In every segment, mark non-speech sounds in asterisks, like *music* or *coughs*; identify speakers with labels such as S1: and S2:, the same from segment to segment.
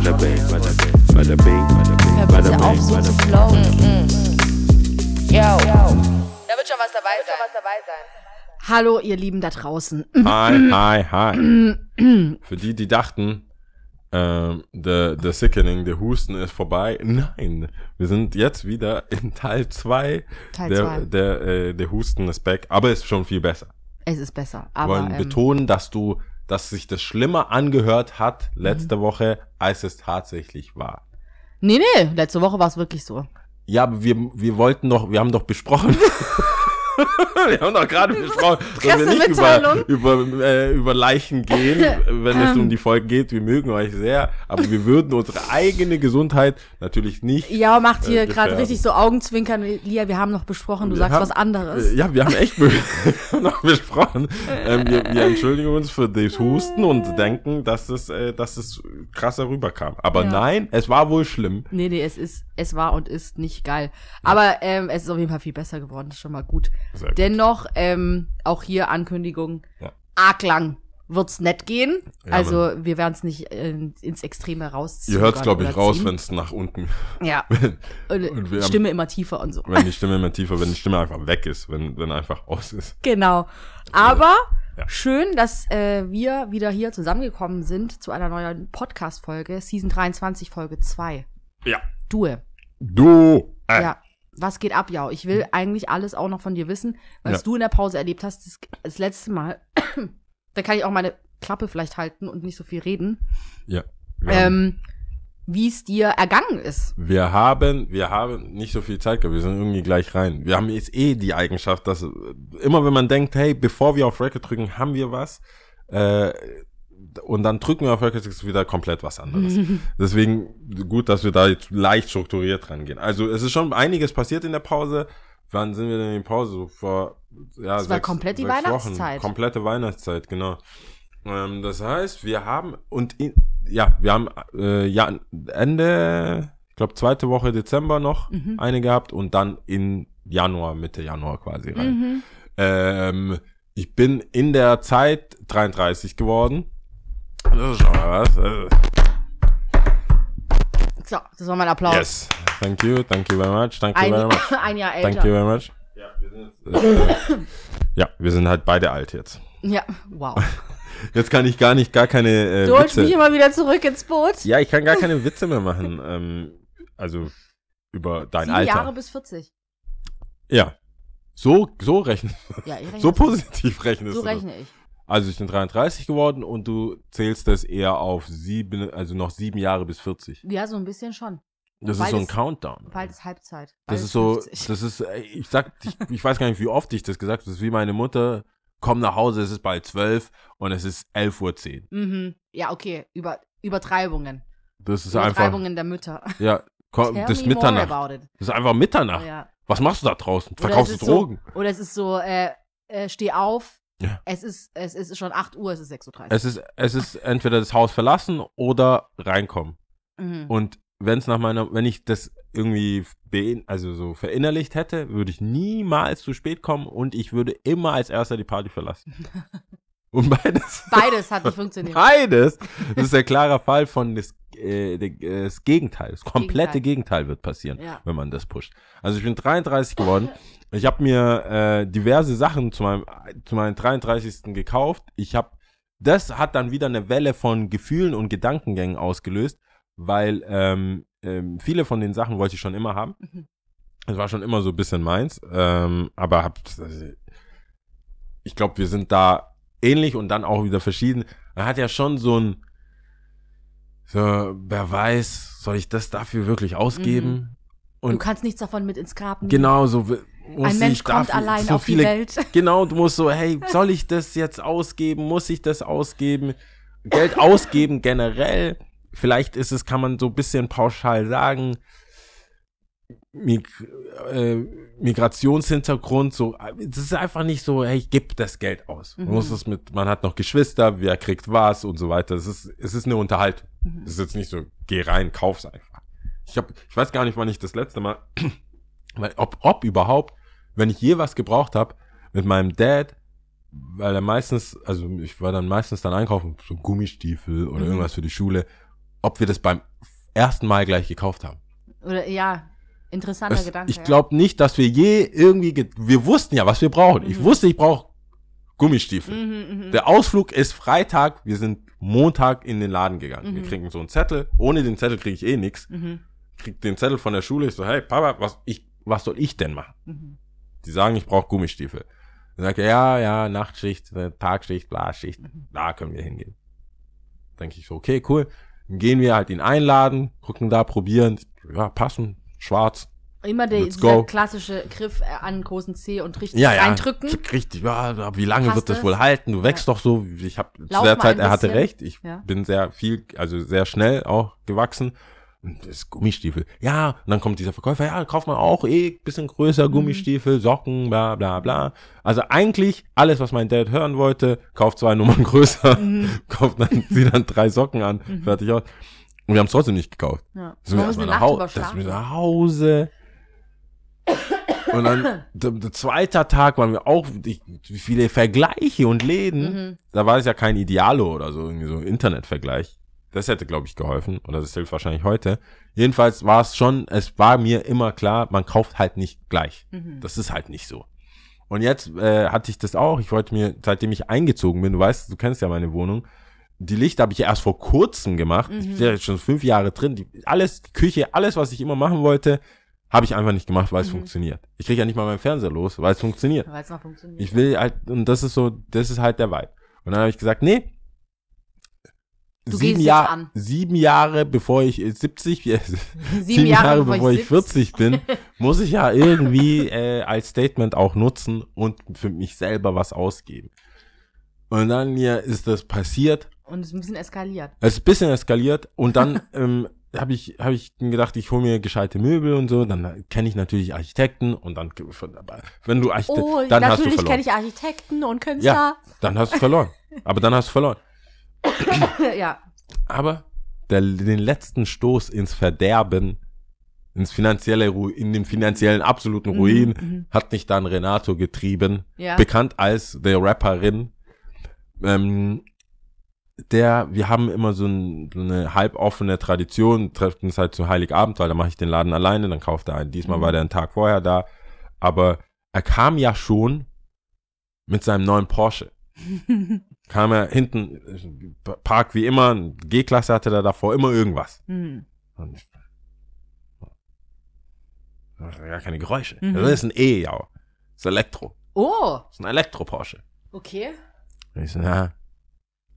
S1: bada bing, bada bing, bada bing, bada bing,
S2: Hör
S1: bada
S2: bitte auf, so zu
S1: bing.
S2: flowen.
S3: Yo. Da wird schon was dabei sein.
S2: Hallo, ihr Lieben da draußen.
S1: Hi, hi, hi. *clears throat* Für die, die dachten, ähm, the, the Sickening, der Husten ist vorbei. Nein, wir sind jetzt wieder in Teil 2.
S2: Teil
S1: der,
S2: zwei.
S1: Der, äh, der Husten ist back, aber ist schon viel besser.
S2: Es ist besser.
S1: Wir
S2: Aber
S1: wollen
S2: ähm,
S1: betonen, dass du, dass sich das schlimmer angehört hat letzte
S2: Mhm.
S1: Woche, als es tatsächlich war.
S2: nee, nee, letzte Woche war es wirklich so.
S1: Ja, aber wir, wir wollten doch, wir haben doch besprochen. *laughs* wir haben doch gerade *laughs* besprochen, dass wir nicht über, über, äh, über Leichen gehen, *laughs* wenn es
S2: Ähm.
S1: um die Folge geht. Wir mögen euch sehr, aber wir würden unsere eigene Gesundheit natürlich nicht.
S2: Ja, macht hier
S1: Äh,
S2: gerade richtig so Augenzwinkern. Lia, wir haben noch besprochen, du
S1: Wir
S2: sagst
S1: haben-
S2: was anderes.
S1: Äh, Ja, wir haben echt be- *laughs* noch besprochen. Ähm, wir, wir entschuldigen uns für das Husten und denken, dass es, äh, dass es krasser rüberkam. Aber
S2: Ja.
S1: nein, es war wohl schlimm.
S2: Nee, nee, es ist, es war und ist nicht geil. Aber ähm, es ist auf jeden Fall viel besser geworden, das ist schon mal gut. Dennoch, ähm, auch hier Ankündigung,
S1: Ja.
S2: arg lang wird's nicht gehen.
S1: Ja,
S2: also wir werden es nicht äh, ins Extreme rausziehen.
S1: Ihr hört es, glaube ich, raus, wenn es nach unten, *laughs*
S2: Ja, *laughs* und,
S1: Und wir haben-
S2: Stimme immer tiefer und so.
S1: wenn die *laughs* Stimme immer tiefer, wenn die Stimme einfach weg ist, wenn, wenn einfach aus ist.
S2: Genau. Aber
S1: Ja.
S2: schön, dass äh, wir wieder hier zusammengekommen sind zu einer neuen Podcast-Folge, Season 23, Folge 2.
S1: Ja.
S2: Due.
S1: Du! Äh,
S2: Ja. Was geht ab, Jau? Ich will eigentlich alles auch noch von dir wissen, was
S1: Ja.
S2: du in der Pause erlebt hast. Das, das letzte Mal. *clears throat* da kann ich auch meine Klappe vielleicht halten und nicht so viel reden.
S1: ja.
S2: Ähm, wie es dir ergangen ist.
S1: wir haben, wir haben nicht so viel Zeit gehabt, wir sind irgendwie gleich rein. Wir haben jetzt eh die Eigenschaft, dass immer wenn man denkt, hey, bevor wir auf Record drücken, haben wir was, äh, und dann drücken wir auf ist wieder komplett was anderes. *laughs* Deswegen gut, dass wir da jetzt leicht strukturiert rangehen. Also es ist schon einiges passiert in der Pause. Wann sind wir denn in die Pause? So vor ja,
S2: Es war komplett die
S1: sechs
S2: Weihnachtszeit.
S1: Wochen. Komplette Weihnachtszeit, genau. Ähm, das heißt, wir haben und in, ja, wir haben äh, ja Ende, ich glaube zweite Woche Dezember noch
S2: Mhm.
S1: eine gehabt und dann in Januar, Mitte Januar quasi rein.
S2: Mhm.
S1: Ähm, ich bin in der Zeit 33 geworden. Das ist schon mal was. Äh,
S2: So, das war mein Applaus.
S1: Yes. Thank you, thank you very much, thank you
S2: Ein,
S1: very much. *laughs*
S2: ein Jahr
S1: Thank
S2: älter.
S1: you very much. Ja, wir sind, äh, ja, wir sind halt beide alt jetzt.
S2: Ja, wow. *laughs*
S1: Jetzt kann ich gar nicht, gar keine äh,
S2: Du holst mich immer wieder zurück ins Boot.
S1: Ja, ich kann gar keine Witze mehr machen. Ähm, also über dein
S2: Sieben
S1: Alter.
S2: Jahre bis 40.
S1: Ja. So, so rechnen.
S2: Ja, ich *laughs* rechne
S1: So positiv rechnest
S2: So
S1: du. das.
S2: rechne ich.
S1: Also ich bin 33 geworden und du zählst das eher auf sieben, also noch sieben Jahre bis 40.
S2: Ja, so ein bisschen schon.
S1: Das ist so ein
S2: Beides-
S1: Countdown.
S2: Bald ist Halbzeit.
S1: Das
S2: Bald
S1: ist so,
S2: 50.
S1: das ist, ich sag, ich, ich weiß gar nicht, wie oft ich das gesagt habe. Das ist wie meine Mutter, komm nach Hause, es ist bald zwölf und es ist 11.10 Uhr.
S2: Mhm. Ja, okay. Über, Übertreibungen.
S1: Das ist einfach,
S2: Übertreibungen der Mütter.
S1: ja, komm, das ist Mitternacht. Das ist einfach Mitternacht.
S2: Ja.
S1: Was machst du da draußen? Verkaufst du
S2: ist
S1: Drogen?
S2: So, oder es ist so, äh, äh, steh auf.
S1: Ja.
S2: Es ist, es ist schon 8 Uhr, es ist 6.30 Uhr.
S1: Es ist, es ist entweder das Haus verlassen oder reinkommen.
S2: Mhm.
S1: Und wenn es nach meiner, wenn ich das irgendwie also so verinnerlicht hätte, würde ich niemals zu spät kommen und ich würde immer als erster die Party verlassen. *laughs* Und beides. *laughs*
S2: Beides hat nicht funktioniert.
S1: Beides. Das ist der klare Fall von des, äh, das Gegenteil. Das komplette Gegenteil. wird passieren,
S2: Ja.
S1: wenn man das pusht. Also ich bin 33 geworden. *laughs* Ich habe mir äh, diverse Sachen zu meinem, zu meinem 33. gekauft. Ich habe, das hat dann wieder eine Welle von Gefühlen und Gedankengängen ausgelöst, weil ähm, ähm, viele von den Sachen wollte ich schon immer haben.
S2: Mhm.
S1: Es war schon immer so ein bisschen meins, ähm, aber hab, also, ich glaube, wir sind da ähnlich und dann auch wieder verschieden. Man hat ja schon so ein, so, wer weiß, soll ich das dafür wirklich ausgeben?
S2: du
S1: Und
S2: kannst nichts davon mit ins Grab nehmen.
S1: genau so
S2: Ein Mensch kommt allein
S1: so
S2: auf
S1: viele,
S2: die Welt. *laughs*
S1: Genau, du musst so, hey, soll ich das jetzt ausgeben? Muss ich das ausgeben? Geld ausgeben generell. Vielleicht ist es, kann man so ein bisschen pauschal sagen, Mig äh, Migrationshintergrund, so, es ist einfach nicht so, hey, ich gib das Geld aus. Man
S2: Mhm.
S1: muss es mit, man hat noch Geschwister, wer kriegt was und so weiter. Es ist, es ist eine Unterhaltung.
S2: Mhm.
S1: Es ist jetzt nicht so, geh rein, kauf's einfach. Ich hab, ich weiß gar nicht, wann ich das letzte Mal, weil, ob, ob überhaupt, wenn ich je was gebraucht habe, mit meinem Dad, weil er meistens, also ich war dann meistens dann einkaufen, so Gummistiefel oder
S2: Mhm.
S1: irgendwas für die Schule. ob wir das beim ersten Mal gleich gekauft haben.
S2: Oder ja, interessanter
S1: Es,
S2: Gedanke.
S1: ich
S2: ja.
S1: glaube nicht, dass wir je irgendwie, ge- wir wussten ja, was wir brauchen. Ich wusste, ich brauche Gummistiefel.
S2: Mhm, mhm.
S1: Der Ausflug ist Freitag, wir sind Montag in den Laden gegangen. Wir
S2: Mhm.
S1: kriegen so einen Zettel. Ohne den Zettel kriege ich eh nix.
S2: Mhm.
S1: Krieg den Zettel von der Schule. Ich so, hey Papa, was, ich, was soll ich denn machen?
S2: Mhm.
S1: Die sagen, ich brauche Gummistiefel. Dann sagt er, ja, ja, Nachtschicht, äh, Tagschicht, Blarschicht,
S2: Mhm.
S1: da können wir hingehen. Denke ich so, okay, cool. Dann gehen wir halt ihn einladen, gucken da, probieren. Ja, passen, schwarz.
S2: Immer der, dieser klassische Griff äh, an großen C und richtig
S1: Ja, ja. Richtig, ja, wie lange
S2: Passt
S1: wird das
S2: das?
S1: wohl halten? Du wächst doch so. Ich habe zu der Zeit, er hatte recht. Ich
S2: Ja.
S1: bin sehr viel, also sehr schnell auch gewachsen. Das ist Gummistiefel. Ja, und dann kommt dieser Verkäufer, ja, kauft man auch eh bisschen größer
S2: Mhm.
S1: Gummistiefel, Socken, bla bla bla. Also eigentlich alles, was mein Dad hören wollte, kauft zwei Nummern *laughs* größer,
S2: Mhm.
S1: kauft dann, zieht dann drei Socken an, fertig aus. Und wir haben es trotzdem nicht gekauft.
S2: Ja.
S1: Sind wir
S2: Man muss
S1: erstmal nach,
S2: Nacht
S1: Hau
S2: drüber
S1: das wir nach Hause. Und dann, *coughs* der, der zweite Tag waren wir auch, ich, wie viele Vergleiche und Läden.
S2: Mhm.
S1: Da war es ja kein Idealo oder so, irgendwie so ein Internetvergleich. Das hätte, glaube ich, geholfen. Oder das hilft wahrscheinlich heute. Jedenfalls war es schon, es war mir immer klar, man kauft halt nicht gleich.
S2: Mhm.
S1: Das ist halt nicht so. Und jetzt äh, hatte ich das auch. Ich wollte mir, seitdem ich eingezogen bin, du weißt, du kennst ja meine Wohnung, die Lichter habe ich ja erst vor kurzem gemacht. Ich
S2: Mhm.
S1: bin ja jetzt schon fünf Jahre drin. Die, alles, die Küche, alles, was ich immer machen wollte, habe ich einfach nicht gemacht, weil es
S2: Mhm.
S1: funktioniert. Ich kriege ja nicht mal meinen Fernseher los, weil es funktioniert.
S2: Weil es noch funktioniert.
S1: Ich will halt, und das ist so, das ist halt der Vibe. Und dann habe ich gesagt, nee.
S2: Du
S1: sieben,
S2: gehst
S1: Jahr, sieben Jahre bevor ich äh, 70, äh,
S2: Sieben, Jahre, bevor ich,
S1: 40 bin, *laughs* muss ich ja irgendwie äh, als Statement auch nutzen und für mich selber was ausgeben. Und dann hier ist das passiert.
S2: Und es ist ein bisschen eskaliert.
S1: Es ist ein bisschen eskaliert und dann *laughs* ähm, habe ich, hab ich gedacht, ich hole mir gescheite Möbel und so. Dann kenne ich natürlich Architekten und dann, wenn du Architekt,
S2: Oh,
S1: dann hast du
S2: natürlich kenne ich Architekten und Künstler.
S1: Ja, dann hast du verloren. *laughs* Aber dann hast du verloren.
S2: Ja.
S1: Aber der, den letzten Stoß ins Verderben, ins finanzielle, Ru in den finanziellen absoluten Ruin,
S2: mhm.
S1: hat mich dann Renato getrieben,
S2: Ja.
S1: bekannt als der Rapperin. Ähm, der, wir haben immer so, ein, so eine halboffene Tradition, treffen uns halt zu Heiligabend, weil da mache ich den Laden alleine, dann kauft er einen. Diesmal
S2: Mhm.
S1: war der einen Tag vorher da, aber er kam ja schon mit seinem neuen Porsche. *laughs* kam er hinten, Park wie immer, G-Klasse hatte er davor, immer irgendwas.
S2: Hm.
S1: Und ich, gar keine Geräusche.
S2: Mhm.
S1: Das ist ein E, ja. Das ist Elektro.
S2: Oh,
S1: Das ist ein Elektro-Porsche.
S2: okay.
S1: Und ich so, ja.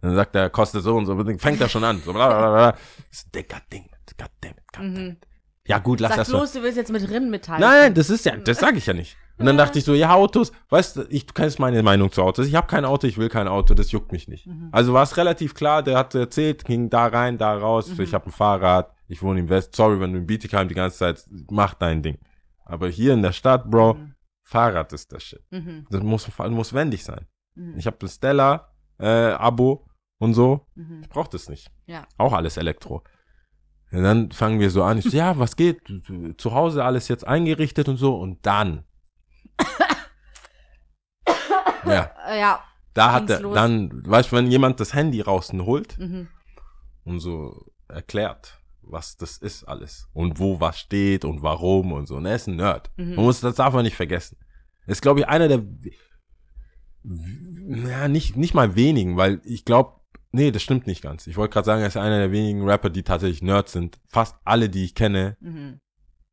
S1: Dann sagt er, kostet so und so, fängt er schon an. So, bla, bla, bla. Das ist ein Ding. Goddammit, goddammit.
S2: Mhm.
S1: Ja gut, lass
S2: Sag
S1: das so.
S2: bloß, du willst jetzt mit Rinnen mitteilen.
S1: Nein, das ist ja, das sage ich ja nicht. Und dann dachte ich so, ja, Autos, weißt du, ich, du kennst meine Meinung zu Autos. Ich habe kein Auto, ich will kein Auto, das juckt mich nicht.
S2: Mhm.
S1: Also war es relativ klar, der hat erzählt, ging da rein, da raus,
S2: Mhm.
S1: ich habe ein Fahrrad, ich wohne im West. Sorry, wenn du in Bietigheim die ganze Zeit, mach dein Ding. Aber hier in der Stadt, Bro,
S2: Mhm.
S1: Fahrrad ist das Shit.
S2: Mhm.
S1: Das muss, muss wendig sein.
S2: Mhm.
S1: Ich habe ein Stella, äh, Abo und so.
S2: Mhm.
S1: Ich brauch das nicht.
S2: Ja.
S1: Auch alles Elektro. Und dann fangen wir so an. Ich so, ja, was geht? Zu Hause alles jetzt eingerichtet und so. Und dann. Ja, *laughs*
S2: ja.
S1: da hat er,
S2: los.
S1: dann, weißt du, wenn jemand das Handy draußen holt
S2: Mhm.
S1: und so erklärt, was das ist alles und wo was steht und warum und so. Und er ist ein Nerd.
S2: Mhm.
S1: Man muss, das darf man nicht vergessen. Ist, glaube ich, einer der, ja, nicht, nicht mal wenigen, weil ich glaube, nee, das stimmt nicht ganz. Ich wollte gerade sagen, er ist einer der wenigen Rapper, die tatsächlich Nerds sind. Fast alle, die ich kenne,
S2: Mhm.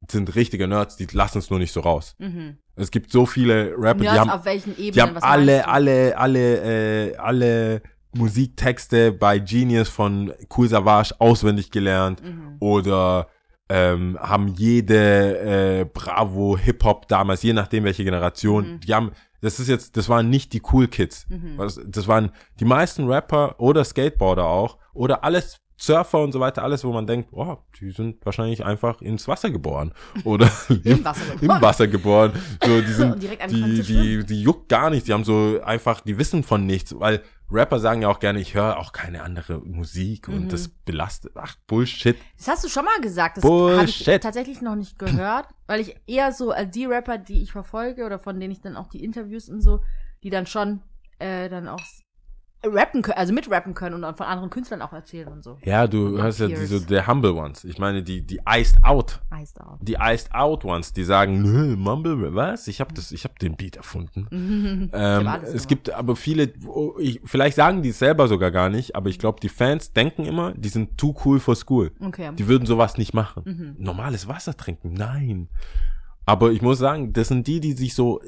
S1: Sind richtige Nerds, die lassen es nur nicht so raus.
S2: Mhm.
S1: Es gibt so viele Rapper,
S2: Nerds
S1: die haben,
S2: auf welchen Ebenen?
S1: die haben alle, alle, alle, äh, alle Musiktexte bei Genius von Cool Savage auswendig gelernt
S2: Mhm.
S1: oder ähm, haben jede äh, Bravo Hip Hop damals, je nachdem welche Generation,
S2: Mhm.
S1: die haben, das ist jetzt, das waren nicht die Cool Kids,
S2: Mhm.
S1: das, das waren die meisten Rapper oder Skateboarder auch oder alles Surfer und so weiter, alles, wo man denkt, oh, die sind wahrscheinlich einfach ins Wasser geboren oder *laughs*
S2: Im Wasser
S1: im
S2: geboren.
S1: Wasser geboren. So, die sind, *laughs* die, die, die juckt gar nichts. Die haben so einfach, die wissen von nichts, weil Rapper sagen ja auch gerne, ich höre auch keine andere Musik
S2: Mhm.
S1: und das belastet. Ach, Bullshit.
S2: Das hast du schon mal gesagt. Das habe ich
S1: Bullshit.
S2: tatsächlich noch nicht gehört, weil ich eher so als die Rapper, die ich verfolge oder von denen ich dann auch die Interviews und so, die dann schon äh, dann auch rappen können, also mitrappen können und von anderen Künstlern auch erzählen und so.
S1: Ja, du
S2: Und
S1: hast ja
S2: Peers.
S1: diese, der Humble Ones. Ich meine, die, die Iced Out.
S2: Heißt auch.
S1: Die Iced Out Ones, die sagen, nö, Mumble, was? Ich habe das, ich habe den Beat erfunden. *laughs* Ähm, es
S2: gemacht.
S1: gibt aber viele, ich, vielleicht sagen die es selber sogar gar nicht, aber ich glaube, die Fans denken immer, die sind too cool for school.
S2: Okay.
S1: Die würden sowas nicht machen.
S2: Mhm.
S1: Normales Wasser trinken, nein. Aber ich muss sagen, das sind die, die sich so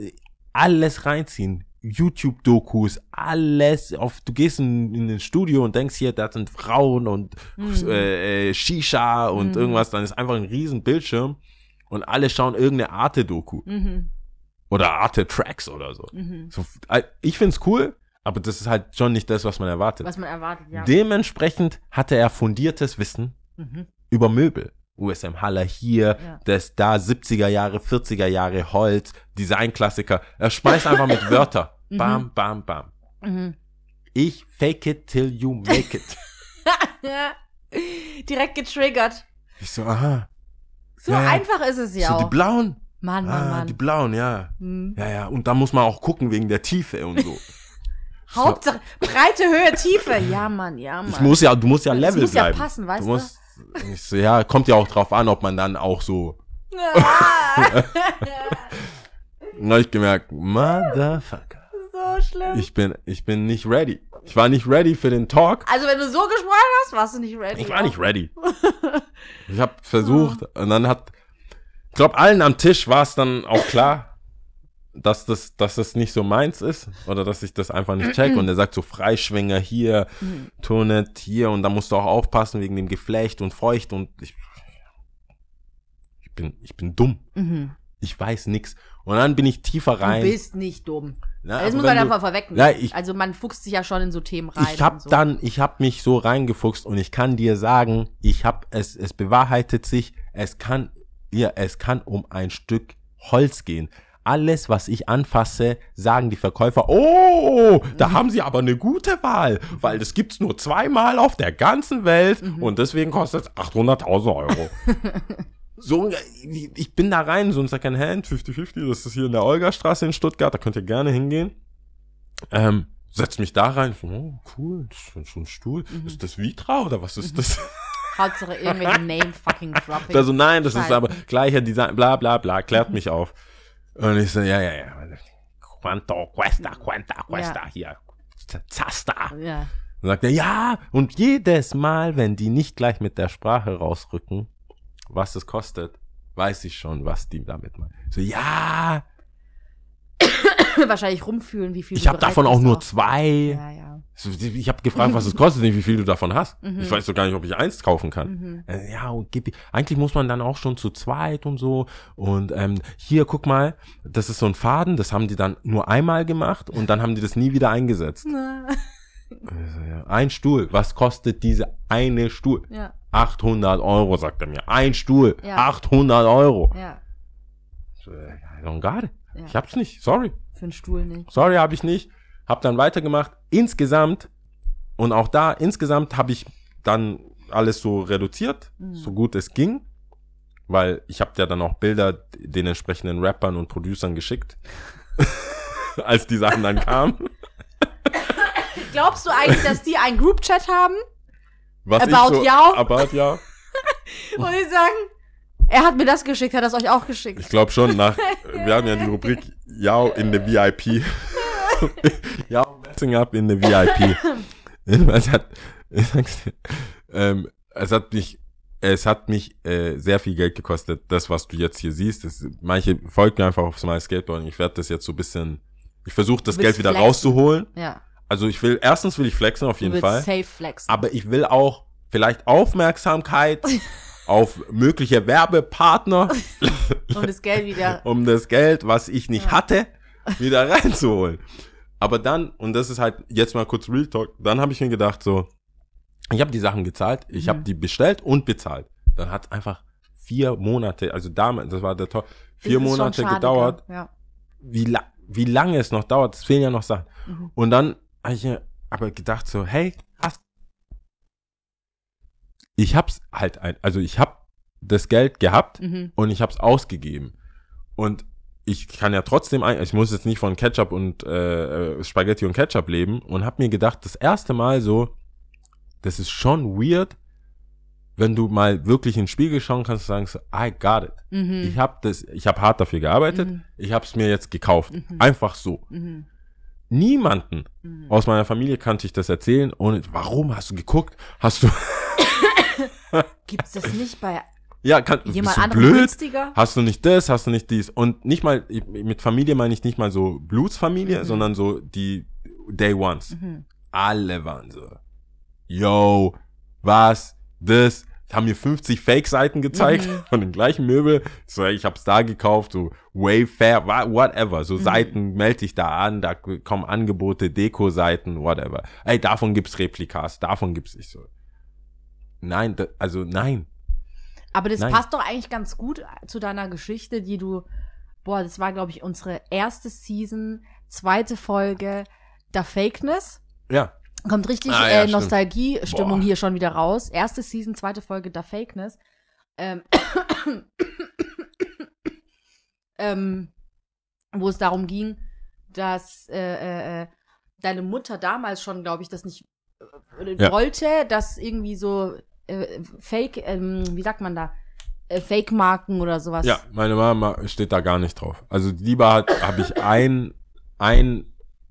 S1: alles reinziehen. YouTube-Dokus, alles. Auf, du gehst in, in ein Studio und denkst hier, da sind Frauen und äh, äh, Shisha und irgendwas, dann ist einfach ein riesen Bildschirm und alle schauen irgendeine Arte-Doku
S2: Mhm.
S1: oder Arte-Tracks oder so.
S2: Mhm.
S1: so äh, ich find's cool, aber das ist halt schon nicht das, was man erwartet.
S2: Was man erwartet, ja.
S1: Dementsprechend hatte er fundiertes Wissen
S2: Mhm.
S1: über Möbel. USM Haller hier,
S2: Ja.
S1: das da 70er Jahre, 40er Jahre Holz, Designklassiker. Er schmeißt einfach mit *laughs* Wörter. Bam, bam, bam.
S2: Mhm.
S1: Ich fake it till you make it. *laughs*
S2: Ja. Direkt getriggert.
S1: Ich so, aha.
S2: So
S1: Ja,
S2: einfach ist es ja
S1: so die
S2: auch.
S1: blauen?
S2: Mann, Mann,
S1: Ah,
S2: Mann.
S1: die blauen, ja.
S2: Mhm.
S1: Ja, ja. Und da muss man auch gucken wegen der Tiefe und so. *laughs*
S2: Hauptsache Breite, Höhe, Tiefe. Ja, Mann, ja, Mann.
S1: Ich muss ja, du musst ja
S2: Das
S1: Level
S2: muss ja
S1: bleiben.
S2: passen, weißt
S1: du?
S2: du?
S1: Musst, ich so, ja, kommt ja auch drauf an, ob man dann auch so. *laughs*
S2: Ah,
S1: Dann hab ich gemerkt, Motherfucker.
S2: so schlimm.
S1: Ich bin, ich bin nicht ready. Ich war nicht ready für den Talk.
S2: also, wenn du so gesprochen hast, warst du nicht ready.
S1: Ich war nicht ready. *laughs* Ich habe versucht und dann hat, ich glaube, allen am Tisch war es dann auch klar, dass das, dass das nicht so meins ist oder dass ich das einfach nicht check. Und er sagt so Freischwinger hier, Tonet hier und da musst du auch aufpassen wegen dem Geflecht und Feucht und ich, ich bin, ich bin dumm.
S2: Mhm.
S1: Ich weiß nix. Und dann bin ich tiefer
S2: Du
S1: rein.
S2: bist nicht dumm.
S1: Na,
S2: das
S1: aber
S2: muss man
S1: du-
S2: einfach vorwegnehmen.
S1: Ja, ich-
S2: also, man fuchst sich ja schon in so Themen rein.
S1: Ich habe
S2: so.
S1: dann, ich habe mich so reingefuchst und ich kann dir sagen, ich habe es, es bewahrheitet sich, es kann, ja, es kann um ein Stück Holz gehen. Alles, was ich anfasse, sagen die Verkäufer, oh, da haben sie aber eine gute Wahl, weil das gibt's nur zweimal auf der ganzen Welt und deswegen kostet es 800.000 Euro. *laughs* so, ich bin da rein, so ein Second Hand, 50-50, das ist hier in der Olgastraße in Stuttgart, da könnt ihr gerne hingehen. Ähm, setz mich da rein, so, oh, cool, das ist schon, ein Stuhl. Ist das Vitra oder was ist das? *laughs*
S2: Hauptsache irgendwelche Name-fucking-Dropping.
S1: Also nein, das ist
S2: Scheiße.
S1: aber gleicher Design, bla bla bla, klärt mich auf. Und ich so, ja, ja, ja. Quanto, questa, quanta, questa, hier. Zasta.
S2: ja.
S1: Dann sagt er, ja, und jedes Mal, wenn die nicht gleich mit der Sprache rausrücken, was es kostet, weiß ich schon, was die damit meinen. So, ja, *coughs*
S2: Wahrscheinlich rumfühlen, wie viel
S1: ich habe davon auch nur zwei.
S2: Ja, ja.
S1: Ich habe gefragt, was es kostet, nicht wie viel du davon hast.
S2: Mhm.
S1: Ich weiß doch gar nicht, ob ich eins kaufen kann. Äh, Ja, gib, eigentlich muss man dann auch schon zu zweit und so. Und ähm, hier, guck mal, das ist so ein Faden, das haben die dann nur einmal gemacht und dann haben die das nie wieder eingesetzt. Also, Ein Stuhl, was kostet diese eine Stuhl?
S2: Ja,
S1: 800 Euro, sagt er mir. Ein Stuhl,
S2: Ja.
S1: 800 Euro.
S2: ja.
S1: Äh, I don't got it.
S2: Ja.
S1: Ich hab's nicht, sorry.
S2: Für einen Stuhl nicht.
S1: Sorry, habe ich nicht. Hab dann weitergemacht. Insgesamt, und auch da, insgesamt habe ich dann alles so reduziert, so gut es ging. Weil ich habe ja dann auch Bilder den entsprechenden Rappern und Producern geschickt, *laughs* als die Sachen dann kamen.
S2: Glaubst du eigentlich, dass die einen Group-Chat haben?
S1: Was
S2: About
S1: so,
S2: Yao?
S1: About Yao. *laughs*
S2: Und die sagen, er hat mir das geschickt, hat das euch auch geschickt.
S1: Ich glaube schon, nach, *laughs* wir haben ja die Rubrik Yao in the VIP. Yao messing up in the VIP. *laughs* es hat, *laughs* ähm, es hat mich, es hat mich äh, sehr viel Geld gekostet, das, was du jetzt hier siehst. Das, manche folgen mir einfach auf Smile Skateboard und ich werde das jetzt so ein bisschen, ich versuche das Geld wieder
S2: flexen.
S1: rauszuholen.
S2: Ja.
S1: Also ich will, erstens will ich flexen auf jeden Fall.
S2: safe flexen.
S1: Aber ich will auch vielleicht Aufmerksamkeit *laughs* auf mögliche Werbepartner,
S2: um das Geld wieder.
S1: um das Geld, was ich nicht hatte, wieder reinzuholen. Aber dann, und das ist halt jetzt mal kurz Real Talk, dann habe ich mir gedacht, so, ich habe die Sachen gezahlt, ich
S2: Mhm.
S1: habe die bestellt und bezahlt. Dann hat einfach vier Monate, also damals, das war der Tor, vier
S2: Das
S1: Monate gedauert?
S2: Ja.
S1: wie, la wie lange es noch dauert, es fehlen ja noch Sachen.
S2: Mhm.
S1: Und dann habe ich mir aber gedacht so, hey, krass. Ich hab's halt ein, also ich hab das Geld gehabt
S2: Mhm.
S1: und ich hab's ausgegeben. Und ich kann ja trotzdem, ein, ich muss jetzt nicht von Ketchup und äh, äh, Spaghetti und Ketchup leben und habe mir gedacht, das erste Mal so, das ist schon weird, wenn du mal wirklich in den Spiegel schauen kannst und sagen so, I got it.
S2: Mhm.
S1: Ich habe das, ich habe hart dafür gearbeitet,
S2: Mhm.
S1: ich habe es mir jetzt gekauft,
S2: Mhm.
S1: einfach so.
S2: Mhm.
S1: Niemanden
S2: Mhm.
S1: aus meiner Familie kannte ich das erzählen ohne, warum hast du geguckt? Hast du,
S2: Gibt's das nicht bei
S1: ja, kann,
S2: jemand
S1: bist du blöd?
S2: günstiger?
S1: Hast du nicht das, hast du nicht dies? Und nicht mal, mit Familie meine ich nicht mal so Blutsfamilie,
S2: Mhm.
S1: sondern so die Day Ones.
S2: Mhm.
S1: Alle waren so, yo, was, das, haben mir 50 Fake-Seiten gezeigt
S2: Mhm. *laughs*
S1: von dem gleichen Möbel. So, ey, ich hab's da gekauft, so Wayfair, wa- whatever. So
S2: Mhm.
S1: Seiten, melde dich da an, da kommen Angebote, Deko-Seiten, whatever. Ey, davon gibt's Replikas, davon gibt's nicht so. Nein, da, also nein.
S2: Aber das
S1: Nein.
S2: passt doch eigentlich ganz gut zu deiner Geschichte, die du, boah, das war, glaube ich, unsere erste Season, zweite Folge, der Fakeness.
S1: Ja,
S2: Kommt richtig
S1: Ah, ja,
S2: äh. Nostalgie-Stimmung hier schon wieder raus. Erste Season, zweite Folge, der Fakeness. Ähm, *coughs* ähm, wo es darum ging, dass äh, äh, äh, deine Mutter damals schon, glaube ich, das nicht äh,
S1: Ja.
S2: wollte, dass irgendwie so äh, Fake, ähm, wie sagt man da, äh, Fake-Marken oder sowas.
S1: Ja, meine Mama steht da gar nicht drauf. Also lieber hat habe ich ein ein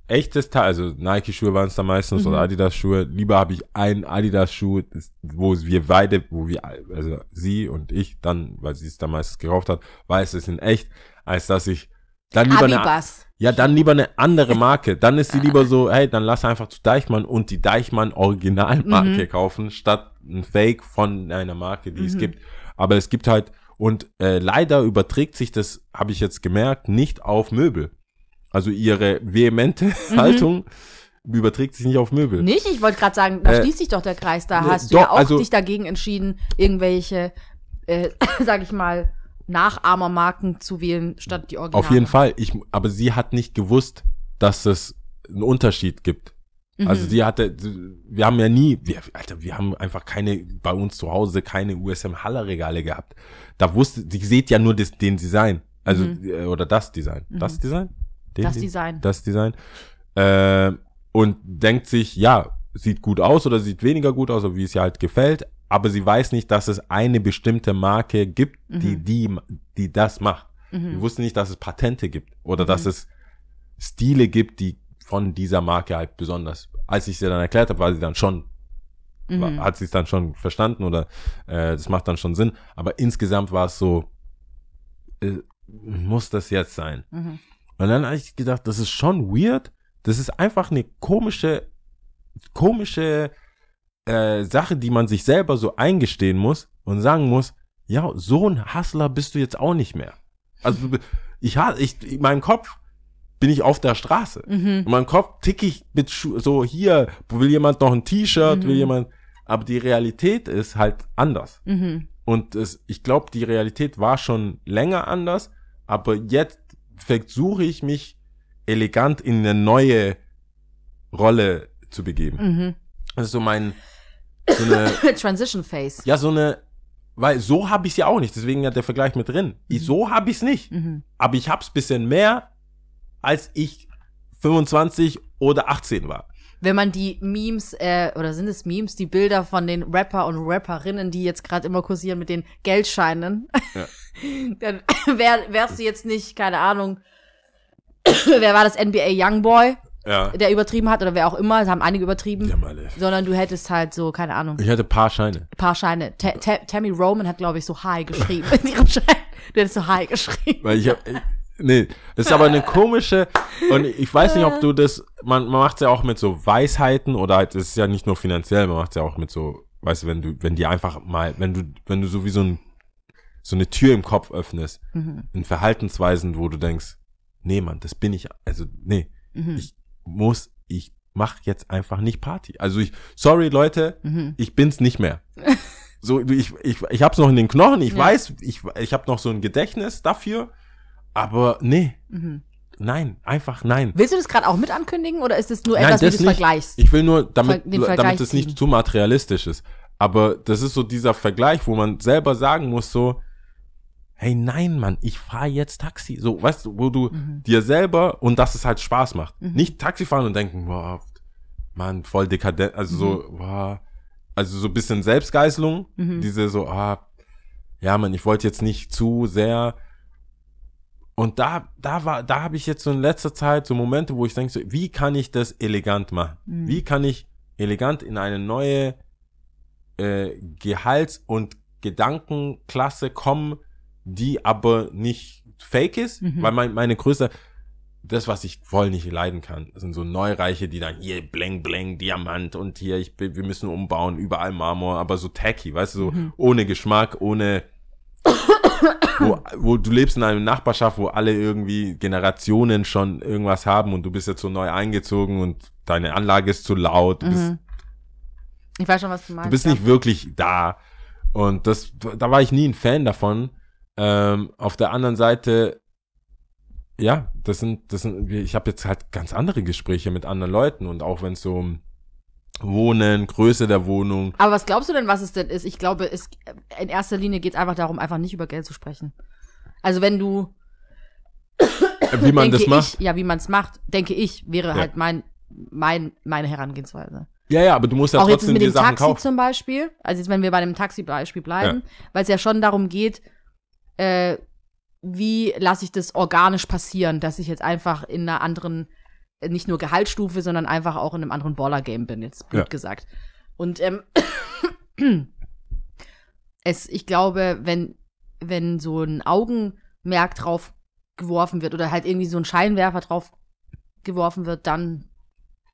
S1: echtes Teil, also Nike-Schuhe waren es da meistens
S2: Mhm.
S1: oder Adidas-Schuhe. Lieber habe ich ein Adidas-Schuh, das- wo wir beide, wo wir, also sie und ich dann, weil sie es da meistens gekauft hat, weiß es in echt, als dass ich dann lieber eine,
S2: Abibas.
S1: Ja, dann lieber eine andere Marke. Dann ist sie lieber so, hey, dann lass einfach zu Deichmann und die Deichmann Originalmarke
S2: Mhm.
S1: kaufen, statt ein Fake von einer Marke, die es
S2: Mhm.
S1: gibt. Aber es gibt halt, und äh, leider überträgt sich das, habe ich jetzt gemerkt, nicht auf Möbel. Also ihre vehemente Haltung überträgt sich nicht auf Möbel.
S2: Nicht? Ich wollte gerade sagen, da
S1: Äh,
S2: schließt sich doch der Kreis. Da
S1: ne,
S2: hast du
S1: doch,
S2: ja auch
S1: also-
S2: dich dagegen entschieden, irgendwelche, äh, *laughs* sag ich mal, Nachahmermarken zu wählen, statt die Originale.
S1: Auf jeden Fall. Ich, aber sie hat nicht gewusst, dass es einen Unterschied gibt.
S2: Mhm.
S1: Also sie hatte, wir haben ja nie, wir, Alter, wir haben einfach keine, bei uns zu Hause keine USM Haller Regale gehabt. Da wusste, sie sieht ja nur das, den Design. Also,
S2: Mhm.
S1: äh, oder das Design.
S2: Mhm.
S1: Das Design? Den
S2: Das
S1: De-
S2: Design.
S1: Das Design. Äh, und denkt sich, ja, sieht gut aus oder sieht weniger gut aus, oder wie es ihr halt gefällt. Aber sie weiß nicht, dass es eine bestimmte Marke gibt, die,
S2: Mhm.
S1: die, die das macht.
S2: Mhm.
S1: Ich wusste nicht, dass es Patente gibt oder
S2: Mhm.
S1: dass es Stile gibt, die von dieser Marke halt besonders. Als ich sie dann erklärt habe, war sie dann schon, war,
S2: Mhm.
S1: hat sie es dann schon verstanden oder äh, das macht dann schon Sinn. Aber insgesamt war es so, äh, muss das jetzt sein?
S2: Mhm.
S1: Und dann habe ich gedacht, das ist schon weird. Das ist einfach eine komische, komische äh, Sache, die man sich selber so eingestehen muss und sagen muss, ja, so ein Hustler bist du jetzt auch nicht mehr. Also ich ich in meinem Kopf bin ich auf der Straße.
S2: Mhm.
S1: In meinem Kopf ticke ich mit Schu so hier, will jemand noch ein T-Shirt, will
S2: Mhm.
S1: jemand, aber die Realität ist halt anders.
S2: Mhm.
S1: Und es, ich glaube, die Realität war schon länger anders, aber jetzt versuche ich mich elegant in eine neue Rolle zu begeben.
S2: Mhm.
S1: Das ist so mein, so eine, *laughs*
S2: Transition Phase.
S1: ja, so eine, weil so habe ich es ja auch nicht, deswegen ja der Vergleich mit drin. Ich, so habe ich es nicht,
S2: Mhm.
S1: aber ich habe es bisschen mehr, als ich 25 oder 18 war.
S2: Wenn man die Memes, äh, oder sind es Memes, die Bilder von den Rapper und Rapperinnen, die jetzt gerade immer kursieren mit den Geldscheinen,
S1: Ja. *laughs*
S2: dann wär, wärst du jetzt nicht, keine Ahnung, *coughs* wer war das NBA Youngboy,
S1: Ja.
S2: der übertrieben hat, oder wer auch immer, es haben einige übertrieben,
S1: Ja, ey.
S2: sondern du hättest halt so, keine Ahnung,
S1: Ich hatte ein paar Scheine.
S2: ein paar Scheine. Ta Ta Tammy Roman hat, glaube ich, so High geschrieben *laughs* in ihrem Schein. Du hättest so High geschrieben.
S1: Weil ich hab, ich, nee, das ist aber eine komische, und ich weiß nicht, ob du das, man, man macht ja auch mit so Weisheiten oder halt, es ist ja nicht nur finanziell, man macht ja auch mit so, weißt du, wenn du, wenn die einfach mal, wenn du, wenn du so wie so ein, so eine Tür im Kopf öffnest,
S2: Mhm.
S1: in Verhaltensweisen, wo du denkst, nee, Mann, das bin ich, also, nee,
S2: Mhm.
S1: ich muss, ich mach jetzt einfach nicht Party. Also ich, sorry Leute,
S2: Mhm.
S1: ich bin's nicht mehr. *laughs* So, du, ich, ich, ich hab's noch in den Knochen, ich
S2: Ja.
S1: weiß, ich, ich hab noch so ein Gedächtnis dafür, aber nee,
S2: Mhm.
S1: nein, einfach nein.
S2: Willst du das gerade auch mit ankündigen oder ist es nur
S1: Nein,
S2: etwas, wie
S1: das
S2: du es
S1: nicht.
S2: vergleichst?
S1: Ich will nur, damit, damit es nicht zu materialistisch ist. Aber das ist so dieser Vergleich, wo man selber sagen muss so, hey, nein, Mann, ich fahre jetzt Taxi. So, weißt du, wo du
S2: Mhm.
S1: dir selber und dass es halt Spaß macht. Nicht Taxi fahren und denken, wow, Mann, voll dekadent, also so,
S2: Mhm.
S1: wow, also so ein bisschen Selbstgeißelung, diese so, ah, ja, Mann, ich wollte jetzt nicht zu sehr. Und da, da war, da habe ich jetzt so in letzter Zeit so Momente, wo ich denke, so, wie kann ich das elegant machen?
S2: Mhm.
S1: Wie kann ich elegant in eine neue äh, Gehalts- und Gedankenklasse kommen, die aber nicht fake ist?
S2: Mhm.
S1: Weil mein, meine größte, das, was ich voll nicht leiden kann, sind so Neureiche, die dann hier bling bling Diamant und hier ich bin, wir müssen umbauen, überall Marmor, aber so tacky, weißt du, so
S2: Mhm.
S1: ohne Geschmack, ohne wo, wo du lebst in einer Nachbarschaft, wo alle irgendwie Generationen schon irgendwas haben und du bist jetzt so neu eingezogen und deine Anlage ist zu laut, du bist,
S2: Mhm. Ich weiß schon, was du meinst.
S1: du bist
S2: ja.
S1: nicht wirklich da. Und das, da war ich nie ein Fan davon. Ähm, auf der anderen Seite, ja, das sind, das sind, ich habe jetzt halt ganz andere Gespräche mit anderen Leuten und auch wenn es so um Wohnen, Größe der Wohnung,
S2: Aber was glaubst du denn, was es denn ist? Ich glaube, es, in erster Linie geht es einfach darum, einfach nicht über Geld zu sprechen. Also wenn du,
S1: wie man das macht.
S2: ich, ja, wie man es macht, denke ich, wäre
S1: Ja.
S2: halt mein, mein, meine Herangehensweise.
S1: Ja, ja, aber du musst ja
S2: auch jetzt
S1: trotzdem
S2: mit
S1: dir
S2: dem
S1: Sachen
S2: Taxi
S1: kaufen.
S2: zum Beispiel, also jetzt, wenn wir bei dem Taxi-Beispiel bleiben, weil es ja schon darum geht, äh, wie lasse ich das organisch passieren, dass ich jetzt einfach in einer anderen, nicht nur Gehaltsstufe, sondern einfach auch in einem anderen Baller-Game bin, jetzt blöd
S1: Ja.
S2: gesagt. Und ähm, *coughs* es, ich glaube, wenn, wenn so ein Augenmerk drauf geworfen wird oder halt irgendwie so ein Scheinwerfer drauf geworfen wird, dann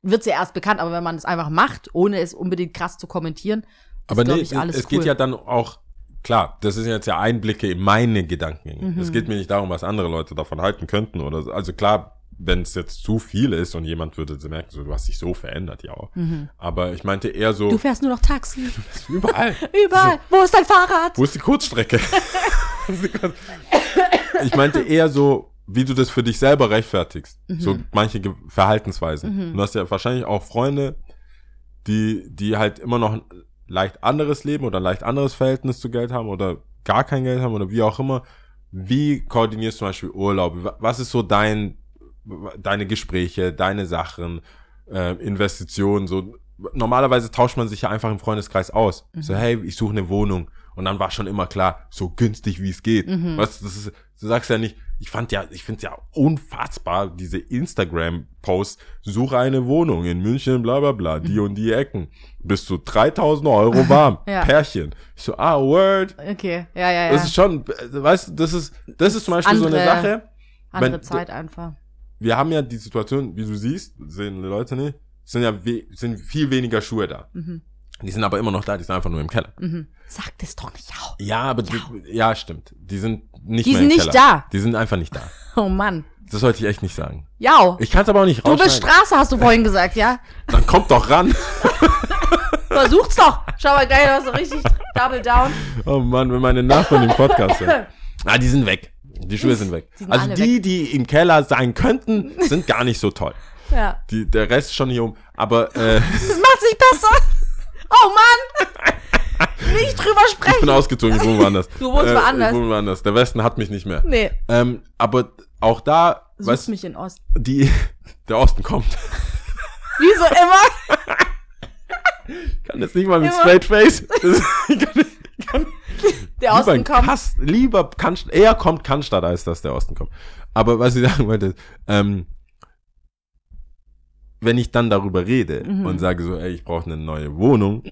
S2: wird es ja erst bekannt. Aber wenn man es einfach macht, ohne es unbedingt krass zu kommentieren, ist,
S1: Aber
S2: glaub
S1: nee,
S2: ich, alles
S1: es
S2: cool.
S1: geht ja dann auch, klar, das sind jetzt ja Einblicke in meine Gedanken.
S2: Mhm.
S1: Es geht mir nicht darum, was andere Leute davon halten könnten oder so. Also klar, wenn es jetzt zu viel ist und jemand würde so merken, so, du hast dich so verändert, ja. Aber ich meinte eher so,
S2: Mhm. Du fährst nur noch Taxi. *laughs*
S1: überall. *laughs*
S2: Überall. Wo ist dein Fahrrad?
S1: Wo ist die Kurzstrecke? *laughs* Ich meinte eher so, wie du das für dich selber rechtfertigst.
S2: Mhm.
S1: So manche Verhaltensweisen. Du hast ja wahrscheinlich auch Freunde, die, die halt immer noch leicht anderes Leben oder ein leicht anderes Verhältnis zu Geld haben oder gar kein Geld haben oder wie auch immer. Wie koordinierst du zum Beispiel Urlaub? Wa- Was ist so dein, deine Gespräche, deine Sachen, äh, Investitionen, so. Normalerweise tauscht man sich ja einfach im Freundeskreis aus. So, hey, ich suche eine Wohnung. Und dann war schon immer klar, so günstig wie es geht. Weißt du, das ist, du sagst ja nicht, ich fand ja, ich finde ja unfassbar, diese Instagram-Posts, suche eine Wohnung in München, bla bla bla, die *laughs* und die Ecken. Bis zu 3000 Euro warm. *laughs*
S2: Ja.
S1: Pärchen. Ich so, ah, word.
S2: Okay, ja, ja, ja.
S1: Das ist schon, weißt du, das ist, das ist zum Beispiel so eine
S2: Andere-
S1: Sache.
S2: Andere
S1: wenn-
S2: Zeit einfach.
S1: Wir haben ja die Situation, wie du siehst, sehen die Leute nicht, sind ja sind viel weniger Schuhe da. Die sind aber immer noch da, die sind einfach nur im Keller.
S2: Mhm. Sag das doch nicht auch.
S1: Ja, aber die, ja, stimmt. Die sind nicht
S2: Die
S1: mehr
S2: sind
S1: im
S2: nicht
S1: Keller.
S2: da.
S1: Die sind einfach nicht da. *laughs*
S2: Oh Mann.
S1: Das sollte ich echt nicht sagen.
S2: Ja.
S1: Ich kann es aber auch nicht
S2: Du bist. Straße, hast du vorhin gesagt, ja? *laughs*
S1: Dann kommt doch ran. *laughs*
S2: Versuch's doch. Schau mal gleich, hast du richtig Double Down.
S1: Oh Mann, wenn meine Nachbarn im Podcast sind. Ah, die sind weg. Die Schuhe sind weg.
S2: Die sind
S1: also die, die im Keller sein könnten, sind gar nicht so toll.
S2: Ja.
S1: Die, der Rest schon hier um. Aber äh,
S2: Das macht's nicht besser. Oh Mann. *laughs* Nicht drüber
S1: ich bin
S2: sprechen.
S1: ausgezogen, ich wohne woanders.
S2: Du wohnst
S1: äh,
S2: woanders.
S1: Ich wohne woanders. Der Westen hat mich nicht mehr.
S2: Nee.
S1: Ähm, aber auch da,
S2: Suchst
S1: weißt
S2: mich in Ost.
S1: die, der Osten kommt. *laughs*
S2: Wieso immer?
S1: kann das nicht mal mit
S2: Immer.
S1: straight face. Das, *laughs* ich kann, ich kann,
S2: Der Osten kommt.
S1: Kass, lieber Cannstatt, eher kommt Cannstatt, als dass der Osten kommt. Aber was ich sagen wollte, ähm, wenn ich dann darüber rede
S2: Mhm.
S1: und sage so, ey, ich brauche eine neue Wohnung,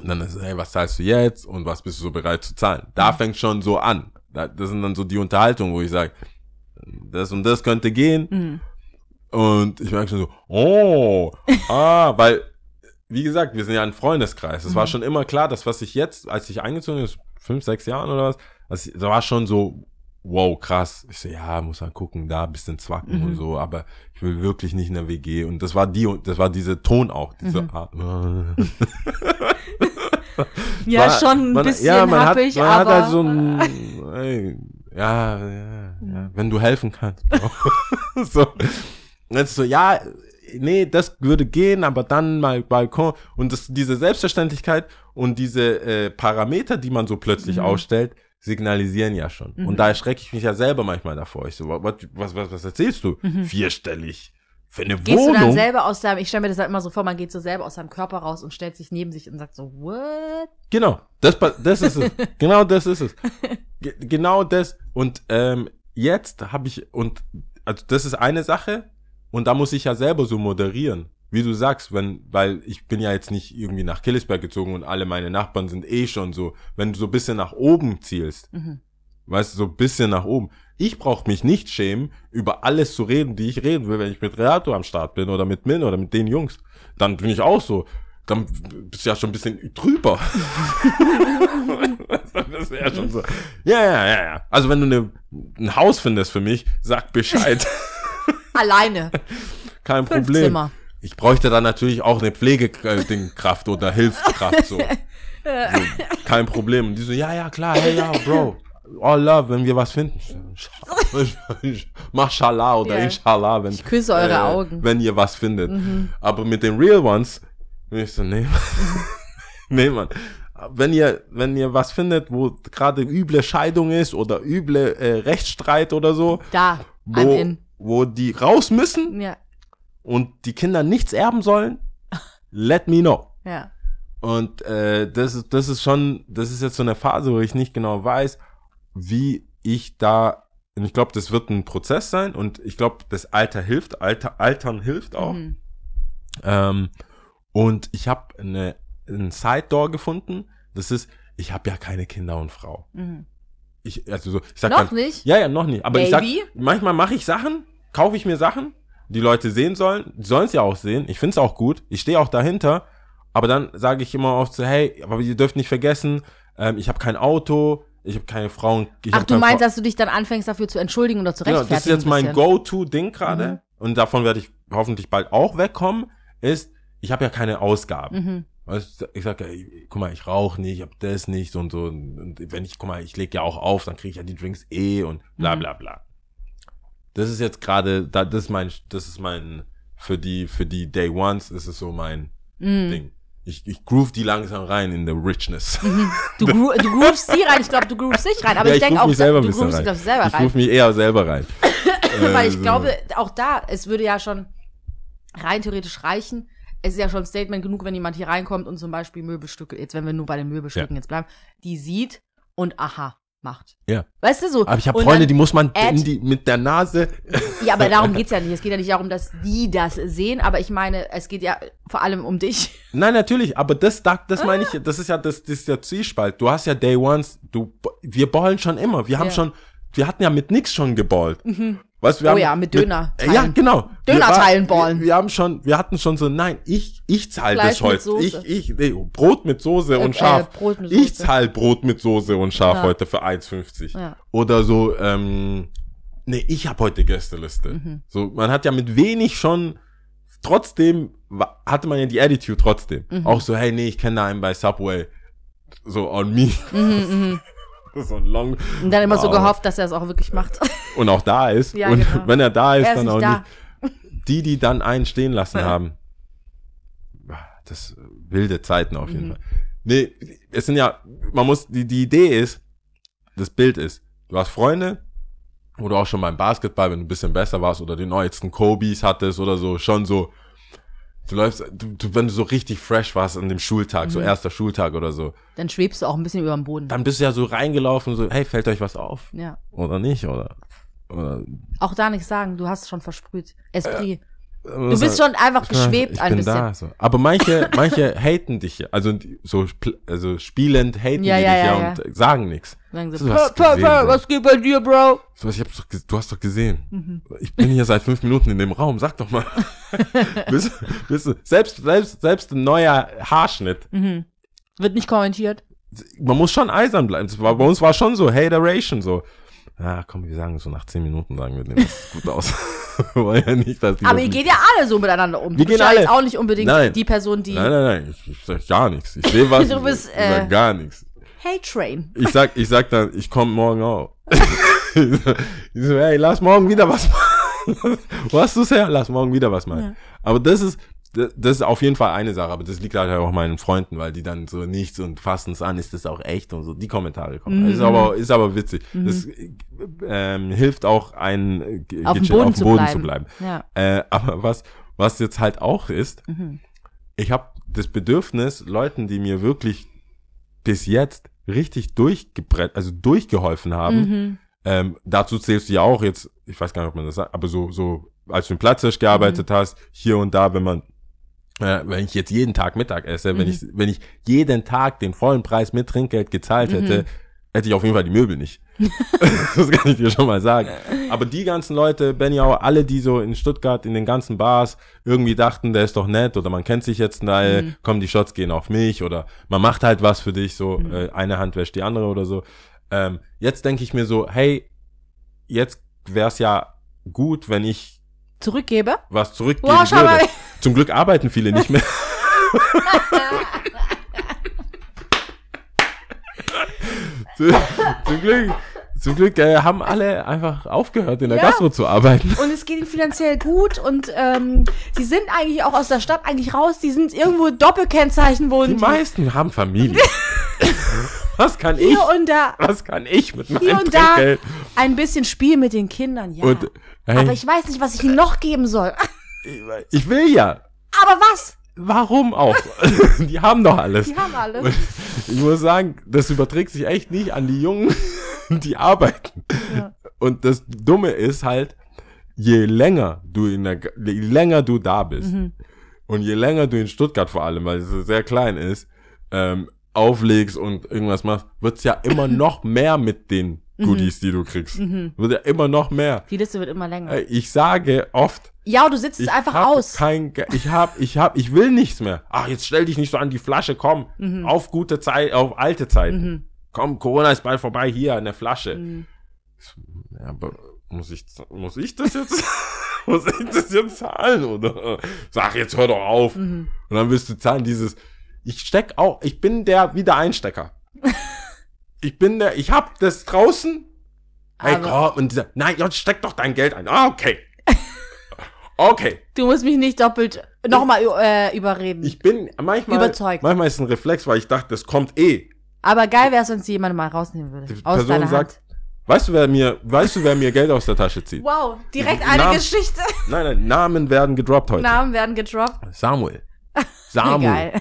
S1: und dann ist es, hey, was zahlst du jetzt und was bist du so bereit zu zahlen?
S2: Mhm.
S1: Da fängt schon so an. Da, das sind dann so die Unterhaltungen, wo ich sage, das und das könnte gehen.
S2: Mhm.
S1: Und ich merke schon so, oh, *laughs* ah, weil, wie gesagt, wir sind ja ein Freundeskreis. Es war schon immer klar, dass was ich jetzt, als ich eingezogen bin, fünf, sechs Jahren oder was, das, da war schon so, wow, krass. Ich so, ja, muss man gucken, da ein bisschen zwacken und so, aber ich will wirklich nicht in der WG. Und das war die, das war diese Ton auch, diese Art. *laughs*
S2: Ja,
S1: War-
S2: schon ein
S1: man,
S2: bisschen
S1: ja, man
S2: happig,
S1: hat, man
S2: aber.
S1: hat halt so ein, *laughs* ey, ja, ja, ja, wenn du helfen kannst. *laughs* so. Und jetzt so, ja, nee, das würde gehen, aber dann mal Balkon. Und das, diese Selbstverständlichkeit und diese äh, Parameter, die man so plötzlich
S2: Mhm.
S1: ausstellt, signalisieren ja schon.
S2: Mhm.
S1: Und da erschrecke ich mich ja selber manchmal davor. Ich so, was, was, was, was erzählst du? Vierstellig. Für eine
S2: Mhm. Gehst du dann
S1: Wohnung?
S2: selber aus deinem, ich stelle mir das halt immer so vor, man geht so selber aus seinem Körper raus und stellt sich neben sich und sagt so, what?
S1: Genau, das, das ist es. *laughs* genau das ist es. *laughs* Ge genau das. Und ähm, jetzt habe ich, und also das ist eine Sache, und da muss ich ja selber so moderieren. Wie du sagst, wenn, weil ich bin ja jetzt nicht irgendwie nach Killesberg gezogen und alle meine Nachbarn sind eh schon so, wenn du so ein bisschen nach oben zielst,
S2: Mhm.
S1: weißt du, so ein bisschen nach oben. Ich brauche mich nicht schämen, über alles zu reden, die ich reden will, wenn ich mit Reato am Start bin oder mit Min oder mit den Jungs. Dann bin ich auch so. Dann bist du ja schon ein bisschen drüber. das wäre schon so. Ja, ja, ja, ja. Also wenn du ne, ein Haus findest für mich, sag Bescheid.
S2: Alleine.
S1: Kein
S2: Fünf
S1: Problem.
S2: Zimmer.
S1: Ich bräuchte dann natürlich auch eine Pflegekraft oder Hilfskraft so. *laughs* so. Kein Problem. Und die so, ja, ja, klar, hey, ja, Bro. All love, wenn wir was finden. *laughs* Mashallah oder
S2: Ja.
S1: Inshallah, wenn,
S2: Ich küsse eure Augen. Mhm.
S1: wenn ihr was findet. Aber mit den Real Ones, ich so, nee, *laughs* nee, Mann. Wenn ihr, wenn ihr was findet, wo gerade üble Scheidung ist oder üble äh, Rechtsstreit oder so,
S2: Da,
S1: wo, wo die raus müssen,
S2: Ja,
S1: und die Kinder nichts erben sollen, let me know.
S2: ja.
S1: Und äh, das, ist, das ist schon, das ist jetzt so eine Phase, wo ich nicht genau weiß, wie ich da, und ich glaube, das wird ein Prozess sein und ich glaube, das Alter hilft, Alter, Altern hilft auch.
S2: Mhm.
S1: Ähm, und ich habe eine, ein Side-Door gefunden, das ist, ich habe ja keine Kinder und Frau.
S2: Mhm.
S1: Ich, also so, ich sag
S2: Noch
S1: dann,
S2: nicht?
S1: ja, ja, noch nicht. Aber ich sag,
S2: Maybe?
S1: manchmal mache ich Sachen, kaufe ich mir Sachen, die Leute sehen sollen, sollen es ja auch sehen. Ich find's auch gut. Ich stehe auch dahinter. Aber dann sage ich immer oft so, hey, aber ihr dürft nicht vergessen, ähm, ich habe kein Auto, ich habe keine Frau. Ich
S2: Ach, du meinst,
S1: Frau.
S2: dass du dich dann anfängst, dafür zu entschuldigen oder zu
S1: Genau,
S2: rechtfertigen?
S1: das ist jetzt mein. Go-To-Ding gerade. Und davon werde ich hoffentlich bald auch wegkommen, ist, ich habe ja keine Ausgaben.
S2: Mhm.
S1: Ich sage, ey, guck mal, ich rauche nicht, ich hab das nicht und so. Und wenn ich, guck mal, ich leg ja auch auf, dann kriege ich ja die Drinks eh und bla
S2: Mhm.
S1: bla bla. Das ist jetzt gerade, da, das ist mein, das ist mein, für die, für die Day Ones ist es so mein
S2: Mhm.
S1: Ding. Ich, ich groove die langsam rein in the richness.
S2: Du, *laughs* gro du groovst sie rein, ich glaube, du groovst dich rein. Aber
S1: ja,
S2: ich denke
S1: groove
S2: auch,
S1: mich selber
S2: du groovst
S1: rein.
S2: dich selber
S1: ich
S2: rein.
S1: groove mich eher selber rein. *laughs*
S2: Weil
S1: Äh,
S2: ich
S1: so.
S2: glaube, auch da, es würde ja schon rein theoretisch reichen. Es ist ja schon ein Statement genug, wenn jemand hier reinkommt und zum Beispiel Möbelstücke, jetzt wenn wir nur bei den Möbelstücken jetzt bleiben, die sieht und aha macht.
S1: Ja.
S2: Weißt du so?
S1: Aber ich habe
S2: Und
S1: Freunde, die muss man die, mit der Nase. *laughs*
S2: Ja, aber darum geht's ja nicht. Es geht ja nicht darum, dass die das sehen, aber ich meine, es geht ja vor allem um dich. *laughs*
S1: Nein, natürlich, aber das, das, das meine
S2: Ah.
S1: ich, das ist ja das, das ist der Zwiespalt. Du hast ja Day Ones, du, wir ballen schon immer. Wir haben
S2: Ja.
S1: schon, wir hatten ja mit nix schon geballt. Weißt, wir
S2: Oh
S1: haben
S2: ja, mit Döner
S1: Äh, ja, genau.
S2: Döner
S1: Wir
S2: teilen ballen.
S1: Wir, wir haben schon, wir hatten schon so, nein, ich, ich zahle das
S2: mit
S1: heute.
S2: Soße.
S1: Ich, ich, nee, Brot mit Soße
S2: Äh,
S1: und Schaf.
S2: äh, Brot mit
S1: Ich zahle Brot mit Soße und Schaf
S2: Ja.
S1: heute für 1,50.
S2: Ja.
S1: Oder so, ähm, nee, ich habe heute Gästeliste.
S2: Mhm.
S1: So, man hat ja mit wenig schon, trotzdem hatte man ja die Attitude trotzdem.
S2: Mhm.
S1: Auch so, hey, nee, ich kenne da einen bei Subway. So on me. *laughs* *laughs* so ein Long.
S2: Und dann immer so
S1: Wow.
S2: gehofft, dass er es auch wirklich macht. *laughs*
S1: Und auch da ist.
S2: Ja,
S1: und
S2: genau.
S1: wenn er da ist,
S2: Er ist
S1: dann auch
S2: da.
S1: nicht. Die, die dann einen stehen lassen
S2: Ja.
S1: haben. Das äh, wilde Zeiten auf jeden
S2: Mhm.
S1: Fall. Nee, es sind ja, man muss, die, die Idee ist, das Bild ist, du hast Freunde, wo du auch schon beim Basketball, wenn du ein bisschen besser warst oder die neuesten Kobis hattest oder so, schon so, du läufst, du, du, wenn du so richtig fresh warst an dem Schultag,
S2: Mhm.
S1: so erster Schultag oder so,
S2: Dann schwebst du auch ein bisschen über dem Boden.
S1: dann bist du ja so reingelaufen, so, hey, fällt euch was auf?
S2: ja.
S1: Oder nicht, oder? oder
S2: Auch da nichts sagen, du hast schon versprüht. Esprit.
S1: Du
S2: bist schon einfach geschwebt
S1: ich
S2: ein
S1: bin
S2: bisschen.
S1: Da, so. Aber manche, manche *laughs* haten dich ja. Also so also spielend haten
S2: Ja,
S1: die
S2: ja,
S1: dich ja,
S2: ja,
S1: und sagen nichts.
S2: Sagen "Pö, pö,
S1: gesehen,
S2: was geht bei dir, Bro?
S1: So, ich hab's doch, du hast doch gesehen.
S2: Mhm.
S1: Ich bin hier seit fünf Minuten in dem Raum. Sag doch mal. *laughs* bist, bist du, selbst, selbst, selbst ein neuer Haarschnitt.
S2: Mhm. Wird nicht kommentiert.
S1: Man muss schon eisern bleiben. Bei uns war schon so Hateration so. Ja, komm, wir sagen so nach zehn Minuten sagen wir, nee, das sieht gut aus. *laughs* Ja nicht, dass die
S2: Aber ihr geht ja alle so miteinander um.
S1: Wir
S2: du
S1: gehen alle-
S2: jetzt auch nicht unbedingt
S1: Nein.
S2: die Person, die
S1: Nein, nein, nein, ich, ich sag gar nichts. Ich sehe was, *laughs*
S2: Du bist,
S1: ich sag
S2: äh,
S1: gar nichts.
S2: Hate Train.
S1: Ich sag, ich sag dann, ich komme morgen auch. ich *laughs* so, ich so, hey, lass morgen wieder was machen. Wo hast du's her? Lass morgen wieder was machen.
S2: Ja.
S1: Aber das ist, das, ist auf jeden Fall eine Sache, aber das liegt halt auch meinen Freunden, weil die dann so nichts und fassen es an, ist das auch echt und so, die Kommentare kommen.
S2: Mhm.
S1: Ist aber, ist aber witzig. Das ähm, hilft auch, ein äh,
S2: Auf dem
S1: gechillt
S2: Boden zu bleiben.
S1: bleiben.
S2: Ja.
S1: Äh, aber was, was jetzt halt auch ist,
S2: Mhm.
S1: ich habe das Bedürfnis, Leuten, die mir wirklich bis jetzt richtig durchgebrett, also durchgeholfen haben,
S2: Mhm.
S1: ähm, dazu zählst du ja auch jetzt, ich weiß gar nicht, ob man das sagt, aber so, so, als du im Platzhirsch gearbeitet hast, hier und da, wenn man, äh, wenn ich jetzt jeden Tag Mittag esse, wenn ich, wenn ich jeden Tag den vollen Preis mit Trinkgeld gezahlt hätte, hätte ich auf jeden Fall die Möbel nicht. *laughs* das kann ich dir schon mal sagen. Aber die ganzen Leute, Benny auch, alle, die so in Stuttgart in den ganzen Bars irgendwie dachten, der ist doch nett oder man kennt sich jetzt, da,
S2: Mhm.
S1: komm, die Shots gehen auf mich oder man macht halt was für dich, so äh, eine Hand wäscht die andere oder so. Ähm, jetzt denke ich mir so, hey, jetzt wär's ja gut, wenn ich
S2: Zurückgebe?
S1: was zurückgeben
S2: Wow,
S1: würde. Zum Glück arbeiten viele nicht mehr. *laughs* zum, Glück, zum Glück äh, haben alle einfach aufgehört, in der
S2: Ja.
S1: Gastro zu arbeiten.
S2: Und es geht ihnen finanziell gut und ähm, sie sind eigentlich auch aus der Stadt eigentlich raus. Die sind irgendwo Doppelkennzeichen
S1: Die
S2: wohnen.
S1: meisten haben Familie. *laughs* was kann ich?
S2: hier und da,
S1: Was kann ich mit
S2: hier
S1: meinem
S2: und da ein bisschen Spiel mit den Kindern, ja.
S1: Und, hey,
S2: Aber ich weiß nicht, was ich ihnen noch geben soll.
S1: Ich will ja.
S2: Aber was?
S1: Warum auch? *laughs* die haben doch alles.
S2: Die haben alles.
S1: Und ich muss sagen, das überträgt sich echt nicht an die Jungen, *laughs* die arbeiten.
S2: Ja.
S1: Und das Dumme ist halt, je länger du in der, je länger du da bist
S2: Mhm.
S1: und je länger du in Stuttgart vor allem, weil es so sehr klein ist, ähm, auflegst und irgendwas machst, wird's ja immer *laughs* noch mehr mit den
S2: Mhm.
S1: Goodies, die du kriegst. Wird ja immer noch mehr.
S2: Die Liste wird immer länger.
S1: Äh, Ich sage oft,
S2: Ja, du sitzt
S1: ich
S2: einfach
S1: hab
S2: aus.
S1: Kein, ich hab, ich hab, ich will nichts mehr. Ach, jetzt stell dich nicht so an die Flasche, komm.
S2: Mhm.
S1: Auf gute Zeit, auf alte Zeiten. Komm, Corona ist bald vorbei, hier, eine Flasche.
S2: Mhm.
S1: Ja, aber muss ich, muss ich das jetzt, *laughs* muss ich das jetzt zahlen, oder? Sag, jetzt hör doch auf.
S2: Mhm.
S1: Und dann wirst du zahlen dieses, ich steck auch, ich bin der Wiedereinstecker. *laughs* ich bin der, ich hab das draußen. Hey, komm, und dieser, nein, jetzt steck doch dein Geld ein. Ah, okay. Okay.
S2: Du musst mich nicht doppelt nochmal äh, überreden.
S1: Ich bin manchmal,
S2: Überzeugt.
S1: manchmal ist es ein Reflex, weil ich dachte, das kommt eh.
S2: Aber geil wäre es, wenn sie jemand mal rausnehmen würde.
S1: Die
S2: Aus
S1: Person
S2: deiner
S1: sagt,
S2: Hand.
S1: weißt du, wer mir, weißt du, wer mir Geld aus der Tasche zieht?
S2: Wow, direkt eine
S1: Namen-
S2: Geschichte.
S1: Nein, nein, Namen werden gedroppt heute.
S2: Namen werden gedroppt.
S1: Samuel. *laughs* Samuel,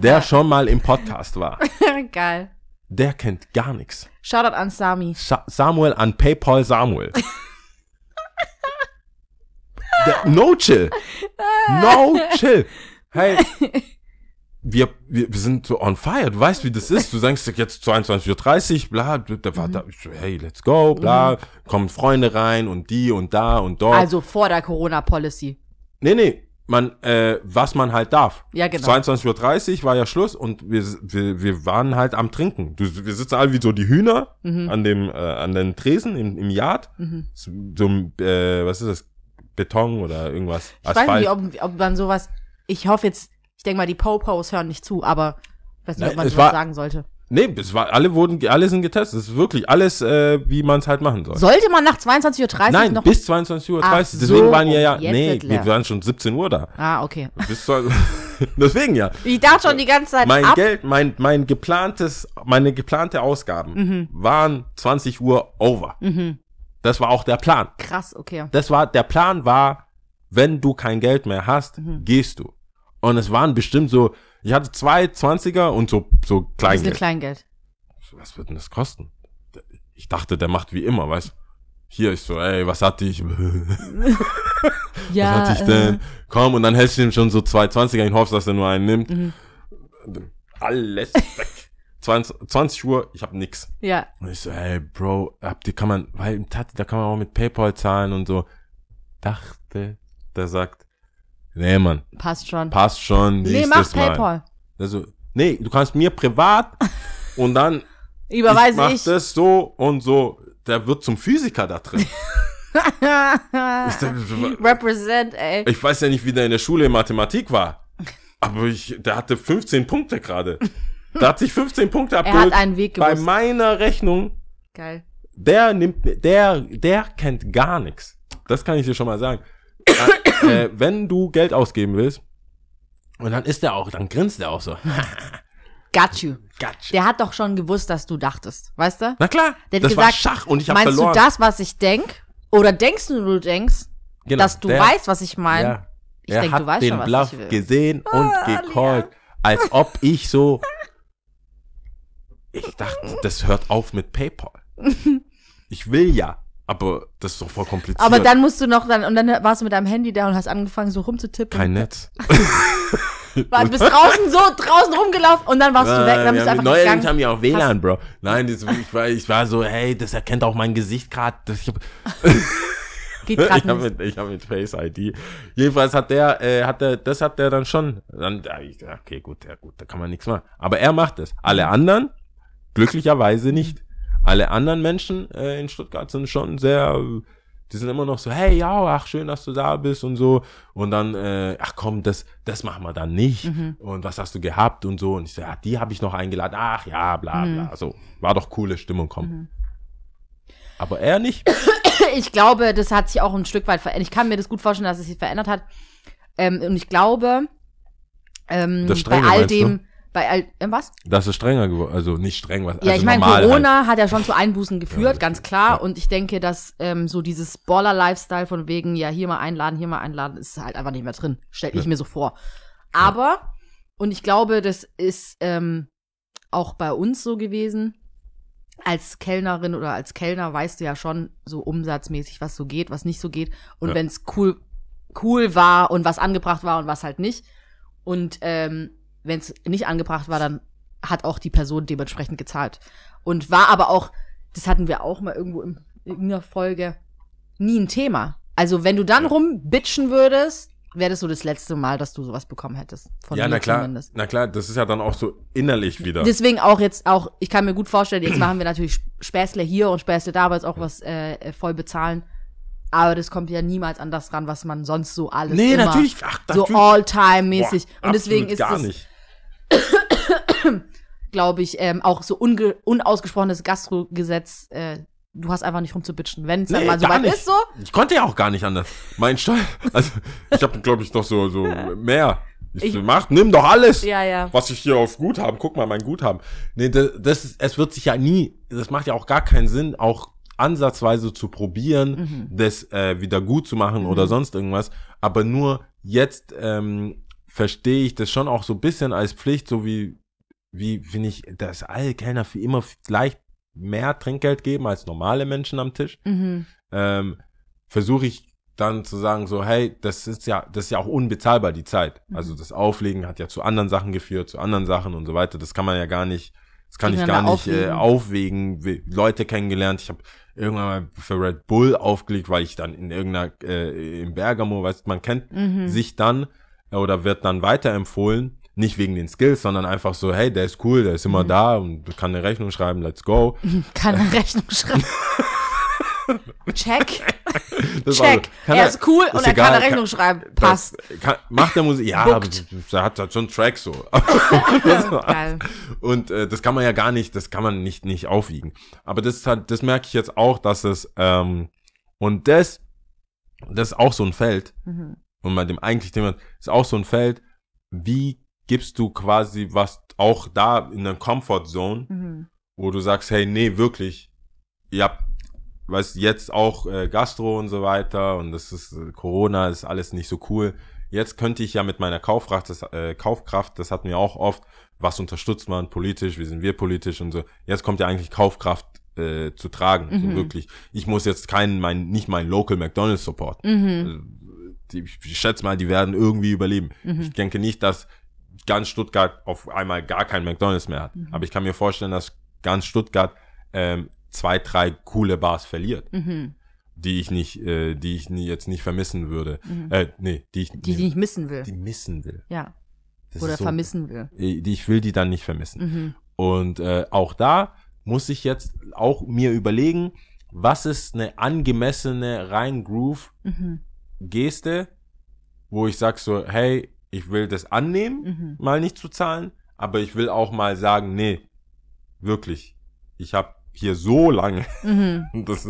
S1: der schon mal im Podcast war. *laughs*
S2: Geil.
S1: Der kennt gar nichts.
S2: Shoutout an Sami.
S1: Sa Samuel an PayPal Samuel. *laughs* No chill. No chill. Hey, wir, wir, wir sind so on fire. Du weißt, wie das ist. Du sagst jetzt 22.30 Uhr, bla, da war da, hey, let's go, bla, kommen Freunde rein und die und da und dort.
S2: Also vor der Corona-Policy.
S1: Nee, nee, man, äh, was man halt darf.
S2: Ja, genau.
S1: 22.30 Uhr war ja Schluss und wir, wir, wir waren halt am Trinken. Du, wir sitzen alle wie so die Hühner
S2: Mhm.
S1: an dem, äh, an den Tresen im, im Yard. So, so äh, was ist das? Beton oder irgendwas?
S2: Ich weiß nicht, ob, ob man sowas. Ich hoffe jetzt, ich denke mal, die Popos hören nicht zu, aber ich weiß nicht,
S1: Nein,
S2: ob man sowas
S1: war-
S2: sagen sollte.
S1: Nee, es war, alle wurden, alle sind getestet. Es ist wirklich alles, äh, wie man es halt machen soll.
S2: Sollte man nach 22.30 Uhr
S1: Nein,
S2: noch.
S1: bis 22.30 Uhr.
S2: Ach
S1: Deswegen
S2: so,
S1: waren ja,
S2: jetzt
S1: nee, wir waren schon 17 Uhr da.
S2: ah, okay.
S1: Bis *laughs* deswegen ja.
S2: Ich dachte schon die ganze Zeit
S1: mein
S2: ab.
S1: Geld, mein, mein geplantes, meine geplante Ausgaben
S2: Mhm.
S1: waren 20 Uhr over. Das war auch der Plan.
S2: Krass, okay.
S1: Das war, der Plan war, wenn du kein Geld mehr hast,
S2: Mhm.
S1: gehst du. Und es waren bestimmt so, ich hatte zwei 20er und so, so
S2: Das ist
S1: Kleingeld.
S2: Kleingeld.
S1: Was wird denn das kosten? Ich dachte, der macht wie immer, weißt Hier ist so, ey, was hatte ich? *laughs*
S2: Ja.
S1: was hatte ich denn? Komm, und dann hältst du ihm schon so zwei 20er in hoffst, dass er nur einen nimmt.
S2: Mhm.
S1: Alles weg. 20, 20 Uhr, ich hab nix.
S2: Ja.
S1: Und ich so, hey, Bro, habt ihr, kann man, weil im Tati, da kann man auch mit PayPal zahlen und so. Dachte, der sagt, nee, Mann,
S2: Passt schon.
S1: passt schon,
S2: nee, mach
S1: Mal.
S2: PayPal.
S1: Also, nee, du kannst mir privat *laughs* und dann
S2: Überweise
S1: mach
S2: ich.
S1: das so und so. Der wird zum Physiker da drin. *laughs* Ich,
S2: Represent, ey.
S1: ich weiß ja nicht, wie der in der Schule in Mathematik war. Aber ich, der hatte 15 Punkte gerade. *laughs* Der hat sich 15 Punkte
S2: Er hat
S1: abgeholt.
S2: einen Weg
S1: Bei
S2: gewusst.
S1: meiner Rechnung
S2: Geil.
S1: der nimmt, der, der kennt gar nichts. Das kann ich dir schon mal sagen. äh, äh, wenn du Geld ausgeben willst, Und dann ist er auch, dann grinst er auch so. *laughs*
S2: Got you.
S1: Gatsch.
S2: Der hat doch schon gewusst, dass du dachtest, weißt du?
S1: Na klar,
S2: Der hat
S1: das war
S2: gesagt,
S1: Schach und ich habe
S2: Meinst
S1: verloren.
S2: du das, was ich denk? Oder denkst du, du denkst,
S1: Genau,
S2: dass du
S1: der-
S2: weißt, was ich meine?
S1: Ja.
S2: Ich
S1: er
S2: denk,
S1: hat
S2: du weißt
S1: den
S2: schon, was
S1: Bluff
S2: ich will.
S1: gesehen und
S2: Ah,
S1: gecallt, als ob ich so. Ich dachte, das hört auf mit PayPal. Ich will ja, aber das ist doch voll kompliziert.
S2: Aber dann musst du noch dann, und dann warst du mit deinem Handy da und hast angefangen, so rumzutippen.
S1: kein Netz. *laughs*
S2: War, bist draußen so draußen rumgelaufen und dann warst du weg, dann bist du einfach gegangen.
S1: haben ja auch WLAN, Bro. Nein, das, ich, war, ich war so, hey, das erkennt auch mein Gesicht gerade. Ich habe *laughs*
S2: Geht
S1: ich
S2: grad
S1: hab
S2: nicht.
S1: mit, ich hab mit Face ID. Jedenfalls hat der, äh, hat der, das hat der dann schon. Dann, ich, ja, okay, gut, ja gut, da kann man nichts machen. Aber er macht es. Alle anderen glücklicherweise nicht. Alle anderen Menschen äh, in Stuttgart sind schon sehr, die sind immer noch so, hey, ja, ach schön, dass du da bist und so. Und dann, äh, ach komm, das, das machen wir dann nicht.
S2: Mhm.
S1: Und was hast du gehabt und so. Und ich so, ja, die habe ich noch eingeladen. Ach ja, bla
S2: Mhm.
S1: bla. So, war doch coole Stimmung, komm. Aber er nicht. *coughs*
S2: Ich glaube, das hat sich auch ein Stück weit verändert. Ich kann mir das gut vorstellen, dass es sich verändert hat. Ähm, und ich glaube, ähm,
S1: Das
S2: bei
S1: Strenge,
S2: all dem, bei all, äh, was?
S1: Das ist strenger geworden. Also nicht streng, was
S2: Ja,
S1: also
S2: ich meine,
S1: normal
S2: Corona hat ja schon zu Einbußen
S1: Ja,
S2: geführt,
S1: das
S2: ganz klar.
S1: Ja.
S2: Und ich denke, dass ähm, so dieses Baller-Lifestyle von wegen, ja, hier mal einladen, hier mal einladen, ist halt einfach nicht mehr drin. Stell ich
S1: Ja.
S2: mir so vor. Aber, und ich glaube, das ist ähm, auch bei uns so gewesen. Als Kellnerin oder als Kellner weißt du ja schon so umsatzmäßig, was so geht, was nicht so geht. Und
S1: Ja.
S2: wenn es cool, cool war und was angebracht war und was halt nicht. Und ähm, wenn es nicht angebracht war, dann hat auch die Person dementsprechend gezahlt. Und war aber auch, das hatten wir auch mal irgendwo in irgendeiner Folge, nie ein Thema. Also wenn du dann rumbitchen würdest, wäre das so das letzte Mal, dass du sowas bekommen hättest. Von
S1: ja,
S2: mir
S1: na klar,
S2: zumindest.
S1: na klar, das ist ja dann auch so innerlich wieder.
S2: Deswegen auch jetzt auch, ich kann mir gut vorstellen, jetzt machen wir natürlich Späßle hier und Späßle da, aber jetzt auch was äh, voll bezahlen. Aber das kommt ja niemals an das ran, was man sonst so alles
S1: nee,
S2: immer
S1: natürlich, ach,
S2: so
S1: natürlich.
S2: all-time-mäßig.
S1: Boah,
S2: Und deswegen ist
S1: gar nicht. *coughs*
S2: glaube ich, ähm, auch so unausgesprochenes Gastrogesetz. Äh, du hast einfach nicht rumzubitchen. Wenn es dann
S1: Nee,
S2: mal so weit
S1: nicht.
S2: ist, so.
S1: Ich konnte ja auch gar nicht anders. Mein Steuer, also ich habe glaube ich doch so so mehr. Ich,
S2: Ich-
S1: so, mach, nimm doch alles.
S2: Ja, ja.
S1: Was ich hier auf Guthaben, guck mal mein Guthaben. Nee, das, das ist, es wird sich ja nie, das macht ja auch gar keinen Sinn, auch ansatzweise zu probieren, das äh, wieder gut zu machen oder sonst irgendwas. Aber nur jetzt ähm, verstehe ich das schon auch so ein bisschen als Pflicht, so wie, wie finde ich, dass alle Kellner für immer vielleicht mehr Trinkgeld geben als normale Menschen am Tisch
S2: Mhm.
S1: ähm, versuche ich dann zu sagen so, hey, das ist ja, das ist ja auch unbezahlbar, die Zeit.
S2: Mhm.
S1: Also das Auflegen hat ja zu anderen Sachen geführt, zu anderen Sachen und so weiter. Das kann man ja gar nicht, das kann ich gar nicht äh, aufwägen. Leute kennengelernt. Ich habe irgendwann mal für Red Bull aufgelegt, weil ich dann in irgendeiner, äh, in Bergamo, weißt du, man kennt
S2: Mhm.
S1: sich dann oder wird dann weiterempfohlen. Nicht wegen den Skills, sondern einfach so, hey, der ist cool, der ist immer
S2: Mhm.
S1: da und kann eine Rechnung schreiben, let's go. *laughs*
S2: Kann eine Rechnung schreiben. *laughs* Check. *laughs*
S1: Das war
S2: Check.
S1: kann
S2: er ist cool
S1: ist
S2: und er
S1: egal,
S2: kann eine Rechnung schreiben. Passt.
S1: Das kann, macht der Musik, ja, der *laughs* hat halt schon Track so. *laughs* Und äh, das kann man ja gar nicht, das kann man nicht nicht aufwiegen. Aber das ist halt, das merke ich jetzt auch, dass es ähm, und das, das ist auch so ein Feld.
S2: Mhm.
S1: Und bei dem eigentlichen Thema ist auch so ein Feld. Wie gibst du quasi was auch da in der Comfort Zone,
S2: Mhm.
S1: wo du sagst, hey, nee, wirklich, ihr habt, weißt jetzt auch äh, Gastro und so weiter und das ist äh, Corona, ist alles nicht so cool. Jetzt könnte ich ja mit meiner Kaufkraft, das, äh, Kaufkraft, das hatten wir auch oft, was unterstützt man politisch, wie sind wir politisch und so. Jetzt kommt ja eigentlich Kaufkraft äh, zu tragen, so
S2: Mhm.
S1: wirklich. Ich muss jetzt keinen, mein, nicht mein Local McDonald's supporten.
S2: Mhm.
S1: Also, ich schätze mal, die werden irgendwie überleben.
S2: Mhm.
S1: Ich denke nicht, dass ganz Stuttgart auf einmal gar kein McDonalds mehr hat.
S2: Mhm.
S1: Aber ich kann mir vorstellen, dass ganz Stuttgart ähm, zwei, drei coole Bars verliert,
S2: Mhm.
S1: die ich nicht, äh, die ich nie, jetzt nicht vermissen würde.
S2: Mhm.
S1: Äh, nee, die ich
S2: Die, die nicht missen will.
S1: die missen will.
S2: Ja.
S1: Das
S2: Oder
S1: so-
S2: vermissen will.
S1: äh, Die ich will die dann nicht vermissen.
S2: Mhm.
S1: Und äh, auch da muss ich jetzt auch mir überlegen, was ist eine angemessene rein Groove
S2: Mhm.
S1: Geste, wo ich sag so, hey, ich will das annehmen,
S2: Mhm.
S1: mal nicht zu zahlen, aber ich will auch mal sagen, nee, wirklich, ich habe hier so lange,
S2: Mhm. *laughs*
S1: dass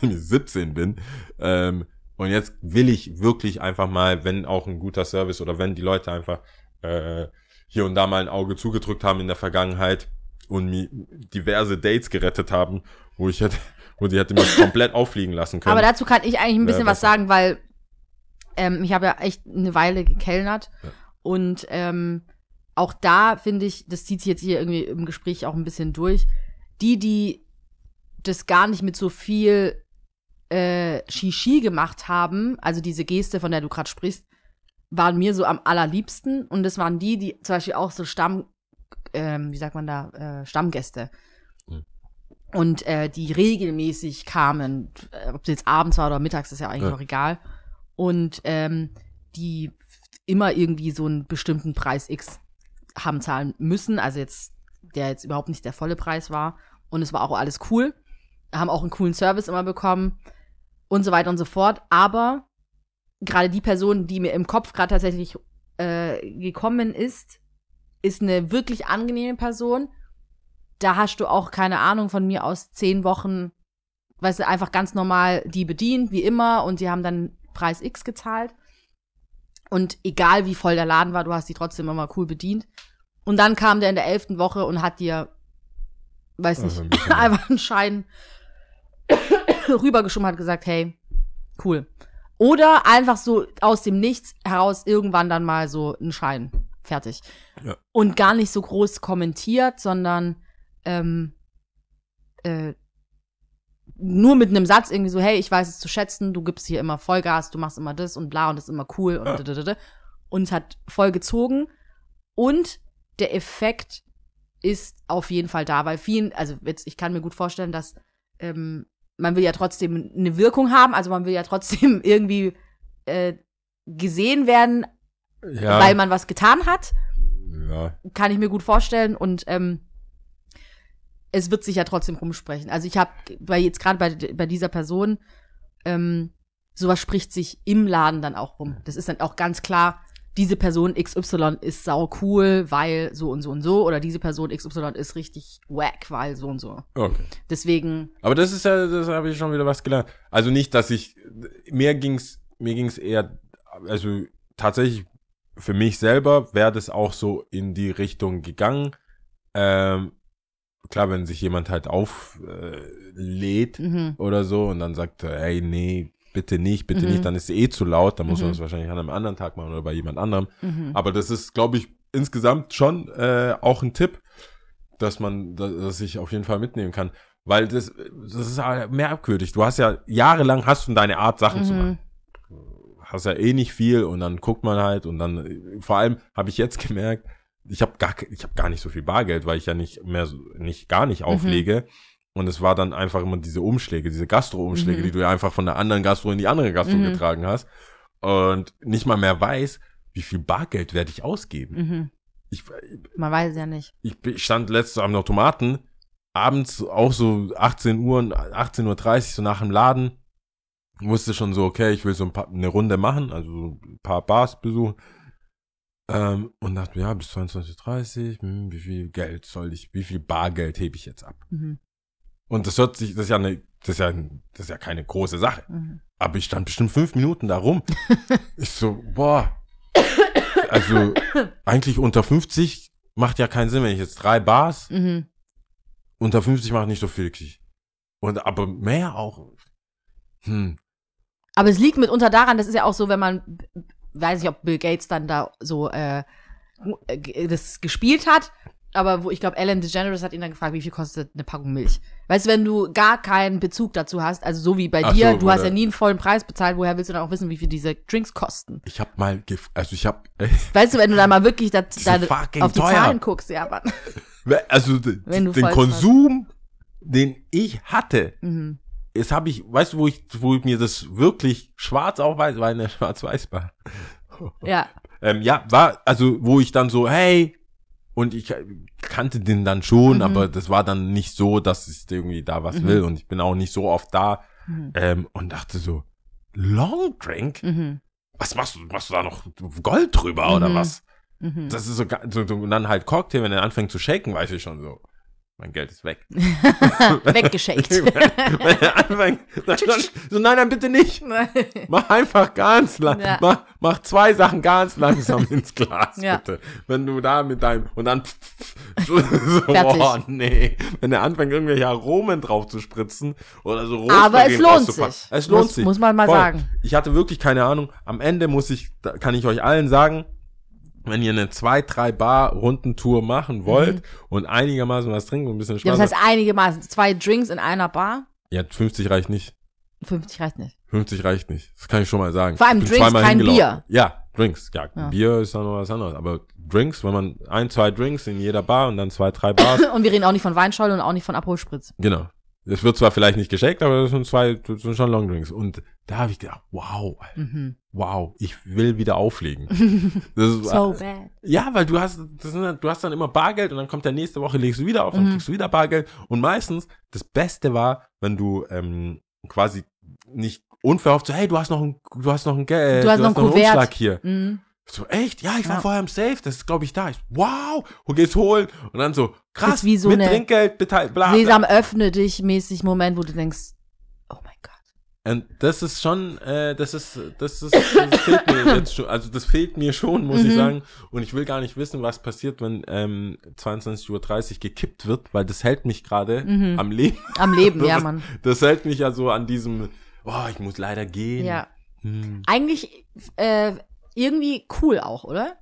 S1: ich 17 bin, ähm, und jetzt will ich wirklich einfach mal, wenn auch ein guter Service oder wenn die Leute einfach äh, hier und da mal ein Auge zugedrückt haben in der Vergangenheit und mir diverse Dates gerettet haben, wo ich hätte, wo die hätte mich *laughs* komplett auffliegen lassen können.
S2: Aber dazu kann ich eigentlich ein bisschen was sagen, weil ähm, ich habe ja echt eine Weile gekellnert
S1: Ja.
S2: und ähm, auch da finde ich, das zieht sich jetzt hier irgendwie im Gespräch auch ein bisschen durch, die, die das gar nicht mit so viel äh, Shishi gemacht haben, also diese Geste, von der du gerade sprichst, waren mir so am allerliebsten und das waren die, die zum Beispiel auch so Stamm, ähm, wie sagt man da, äh, Stammgäste.
S1: Mhm.
S2: Und äh, die regelmäßig kamen, äh, ob es jetzt abends war oder mittags, ist ja eigentlich
S1: Ja.
S2: auch egal. Und ähm, die immer irgendwie so einen bestimmten Preis X haben zahlen müssen. Also jetzt, der jetzt überhaupt nicht der volle Preis war. Und es war auch alles cool. Haben auch einen coolen Service immer bekommen und so weiter und so fort. Aber gerade die Person, die mir im Kopf gerade tatsächlich äh, gekommen ist, ist eine wirklich angenehme Person. Da hast du auch keine Ahnung von mir aus zehn Wochen, weißt du, einfach ganz normal die bedient, wie immer, und die haben dann Preis X gezahlt. Und egal wie voll der Laden war, du hast die trotzdem immer cool bedient. Und dann kam der in der elften Woche und hat dir, weiß
S1: Also
S2: nicht,
S1: ein bisschen- *laughs*
S2: einfach einen Schein rübergeschoben hat gesagt, hey, cool. Oder einfach so aus dem Nichts heraus irgendwann dann mal so einen Schein. Fertig.
S1: Ja.
S2: Und gar nicht so groß kommentiert, sondern ähm, äh, nur mit einem Satz irgendwie so, hey, ich weiß es zu schätzen, du gibst hier immer Vollgas, du machst immer das und bla und das ist immer cool und
S1: Ja.
S2: dadadada. und hat voll gezogen. Und der Effekt ist auf jeden Fall da, weil vielen, also jetzt, ich kann mir gut vorstellen, dass ähm, man will ja trotzdem eine Wirkung haben, also man will ja trotzdem *laughs* irgendwie äh, gesehen werden,
S1: ja,
S2: weil man was getan hat
S1: ja,
S2: kann ich mir gut vorstellen und ähm, es wird sich ja trotzdem rumsprechen. Also ich habe bei jetzt gerade bei, bei dieser Person ähm, sowas spricht sich im Laden dann auch rum. Das ist dann auch ganz klar, diese Person XY ist sau cool, weil so und so und so oder diese Person XY ist richtig wack, weil so und so.
S1: okay.
S2: Deswegen
S1: Aber das ist ja, das habe ich schon wieder was gelernt. Also nicht, dass ich, mir ging's, mir ging's eher, also tatsächlich für mich selber wäre das auch so in die Richtung gegangen. Ähm, klar, wenn sich jemand halt auflädt äh,
S2: mhm.
S1: oder so und dann sagt, er, ey, nee, bitte nicht, bitte
S2: Mhm.
S1: nicht, dann ist es eh zu laut, dann muss man
S2: Mhm.
S1: das wahrscheinlich an einem anderen Tag machen oder bei jemand anderem.
S2: Mhm.
S1: Aber das ist, glaube ich, insgesamt schon äh, auch ein Tipp, dass man, dass, dass ich auf jeden Fall mitnehmen kann. Weil das, das ist halt merkwürdig. Du hast ja jahrelang hast du deine Art, Sachen zu machen.
S2: Mhm.
S1: Hast ja eh nicht viel und dann guckt man halt und dann, vor allem habe ich jetzt gemerkt, ich habe gar, ich habe gar nicht so viel Bargeld, weil ich ja nicht mehr, so, nicht gar nicht auflege. Und es war dann einfach immer diese Umschläge, diese Gastro-Umschläge,
S2: Mhm.
S1: die du ja einfach von der anderen Gastro in die andere Gastro
S2: Mhm.
S1: getragen hast. Und nicht mal mehr weiß, wie viel Bargeld werde ich ausgeben.
S2: Mhm.
S1: Ich,
S2: Man weiß ja nicht.
S1: ich stand letztes am Automaten, abends auch so 18 Uhr, 18.30 Uhr, so nach dem Laden, wusste schon so, okay, ich will so ein paar, eine Runde machen, also so ein paar Bars besuchen. Ähm, und dachte mir, ja, bis 22.30 Uhr, hm, wie viel Geld soll ich, wie viel Bargeld hebe ich jetzt ab?
S2: Mhm.
S1: Und das hört sich, das ist ja eine, das ist ja, das ist ja keine große Sache.
S2: Mhm.
S1: Aber ich stand bestimmt fünf Minuten da rum. *laughs* ich so, boah. Also, eigentlich unter 50 macht ja keinen Sinn, wenn ich jetzt drei Bars,
S2: Mhm.
S1: unter 50 macht nicht so viel. Und aber mehr auch. Hm.
S2: Aber es liegt mitunter daran, das ist ja auch so, wenn man, weiß nicht, ob Bill Gates dann da so äh, äh, das gespielt hat, aber wo ich glaube, Ellen DeGeneres hat ihn dann gefragt, wie viel kostet eine Packung Milch? Weißt du, wenn du gar keinen Bezug dazu hast, also so wie bei
S1: Ach
S2: dir,
S1: so,
S2: du hast ja nie einen vollen Preis bezahlt, woher willst du dann auch wissen, wie viel diese Drinks kosten?
S1: Ich hab mal, gef also ich hab, *laughs*
S2: Weißt du, wenn du dann mal wirklich da, da auf die
S1: teuer.
S2: Zahlen guckst, ja, aber.
S1: also den Konsum, den ich hatte,
S2: Mhm.
S1: jetzt habe ich, weißt du, wo ich, wo ich mir das wirklich schwarz auf weiß, war in der Schwarz-Weiß-Bar.
S2: Ja. *laughs*
S1: Ähm, ja, war, also, wo ich dann so, hey, und ich äh, kannte den dann schon,
S2: Mhm.
S1: aber das war dann nicht so, dass ich irgendwie da was
S2: Mhm.
S1: will und ich bin auch nicht so oft da
S2: Mhm.
S1: ähm, und dachte so, Long Drink?
S2: Mhm.
S1: Was machst du? Machst du da noch Gold drüber oder
S2: Mhm.
S1: was?
S2: Mhm.
S1: Das ist so, so, so und dann halt Cocktail, wenn er anfängt zu shaken, weiß ich schon so. Mein Geld ist weg. *laughs*
S2: Weggeschickt. *laughs*
S1: Wenn er anfängt, so, nein, nein, bitte nicht. *laughs* Mach einfach ganz lang.
S2: Ja.
S1: Mach, mach zwei Sachen ganz langsam ins Glas,
S2: Ja.
S1: bitte. Wenn du da mit deinem, und dann, so,
S2: Fertig.
S1: oh nee. Wenn er anfängt, irgendwelche Aromen drauf zu spritzen oder so
S2: Aber es
S1: Rosmarin
S2: lohnt sich.
S1: Es lohnt
S2: Muss-
S1: sich.
S2: muss man mal
S1: Voll.
S2: sagen.
S1: Ich hatte wirklich keine Ahnung. Am Ende muss ich, da kann ich euch allen sagen, wenn ihr eine zwei, drei Bar Rundentour machen wollt und einigermaßen was trinken und ein bisschen
S2: Mhm. Ja,
S1: Spaß
S2: das heißt einigermaßen. Zwei Drinks in einer Bar.
S1: ja, 50 reicht nicht.
S2: 50 reicht nicht.
S1: 50 reicht nicht. Das kann ich schon mal sagen.
S2: Vor allem Drinks, kein
S1: hingelaufen. Ja, Drinks. Ja,
S2: Ja.
S1: Bier ist dann noch was anderes. Aber Drinks, wenn man ein, zwei Drinks in jeder Bar und dann zwei, drei Bars. *laughs*
S2: Und wir reden auch nicht von Weinschorle und auch nicht von Aperol Spritz.
S1: genau. Das wird zwar vielleicht nicht geschenkt, aber das sind zwei, das sind schon Longdrinks. Und da habe ich gedacht, wow,
S2: Mhm.
S1: wow, ich will wieder auflegen. *laughs* Das ist,
S2: So bad.
S1: Ja, weil du hast, das sind, du hast dann immer Bargeld und dann kommt der nächste Woche, legst du wieder auf, dann
S2: Mhm.
S1: kriegst du wieder Bargeld. Und meistens, das Beste war, wenn du ähm, quasi nicht unverhofft so, hey, du hast noch ein, du hast noch ein, Geld, äh,
S2: Du hast noch ein
S1: einen. Umschlag hier.
S2: Mhm.
S1: So, echt? Ja, ich war
S2: Ja.
S1: vorher im Safe, das ist, glaube ich, da. Ich, wow, und gehst holen. Und dann so, krass,
S2: wie so
S1: mit
S2: eine
S1: Trinkgeld, beteiligt, bla, bla.
S2: Sesam öffne dich mäßig Moment, wo du denkst.
S1: Und das ist schon, äh, das ist, das ist, das fehlt mir jetzt *coughs* schon, also das fehlt mir schon, muss ich
S2: Mhm.
S1: sagen. Und ich will gar nicht wissen, was passiert, wenn ähm, 22.30 Uhr gekippt wird, weil das hält mich gerade
S2: Mhm.
S1: am Leben.
S2: Am Leben, *laughs*
S1: Das
S2: ja, Mann.
S1: Das hält mich ja so an diesem, oh, ich muss leider gehen.
S2: Ja.
S1: Hm.
S2: Eigentlich äh, irgendwie cool auch, oder?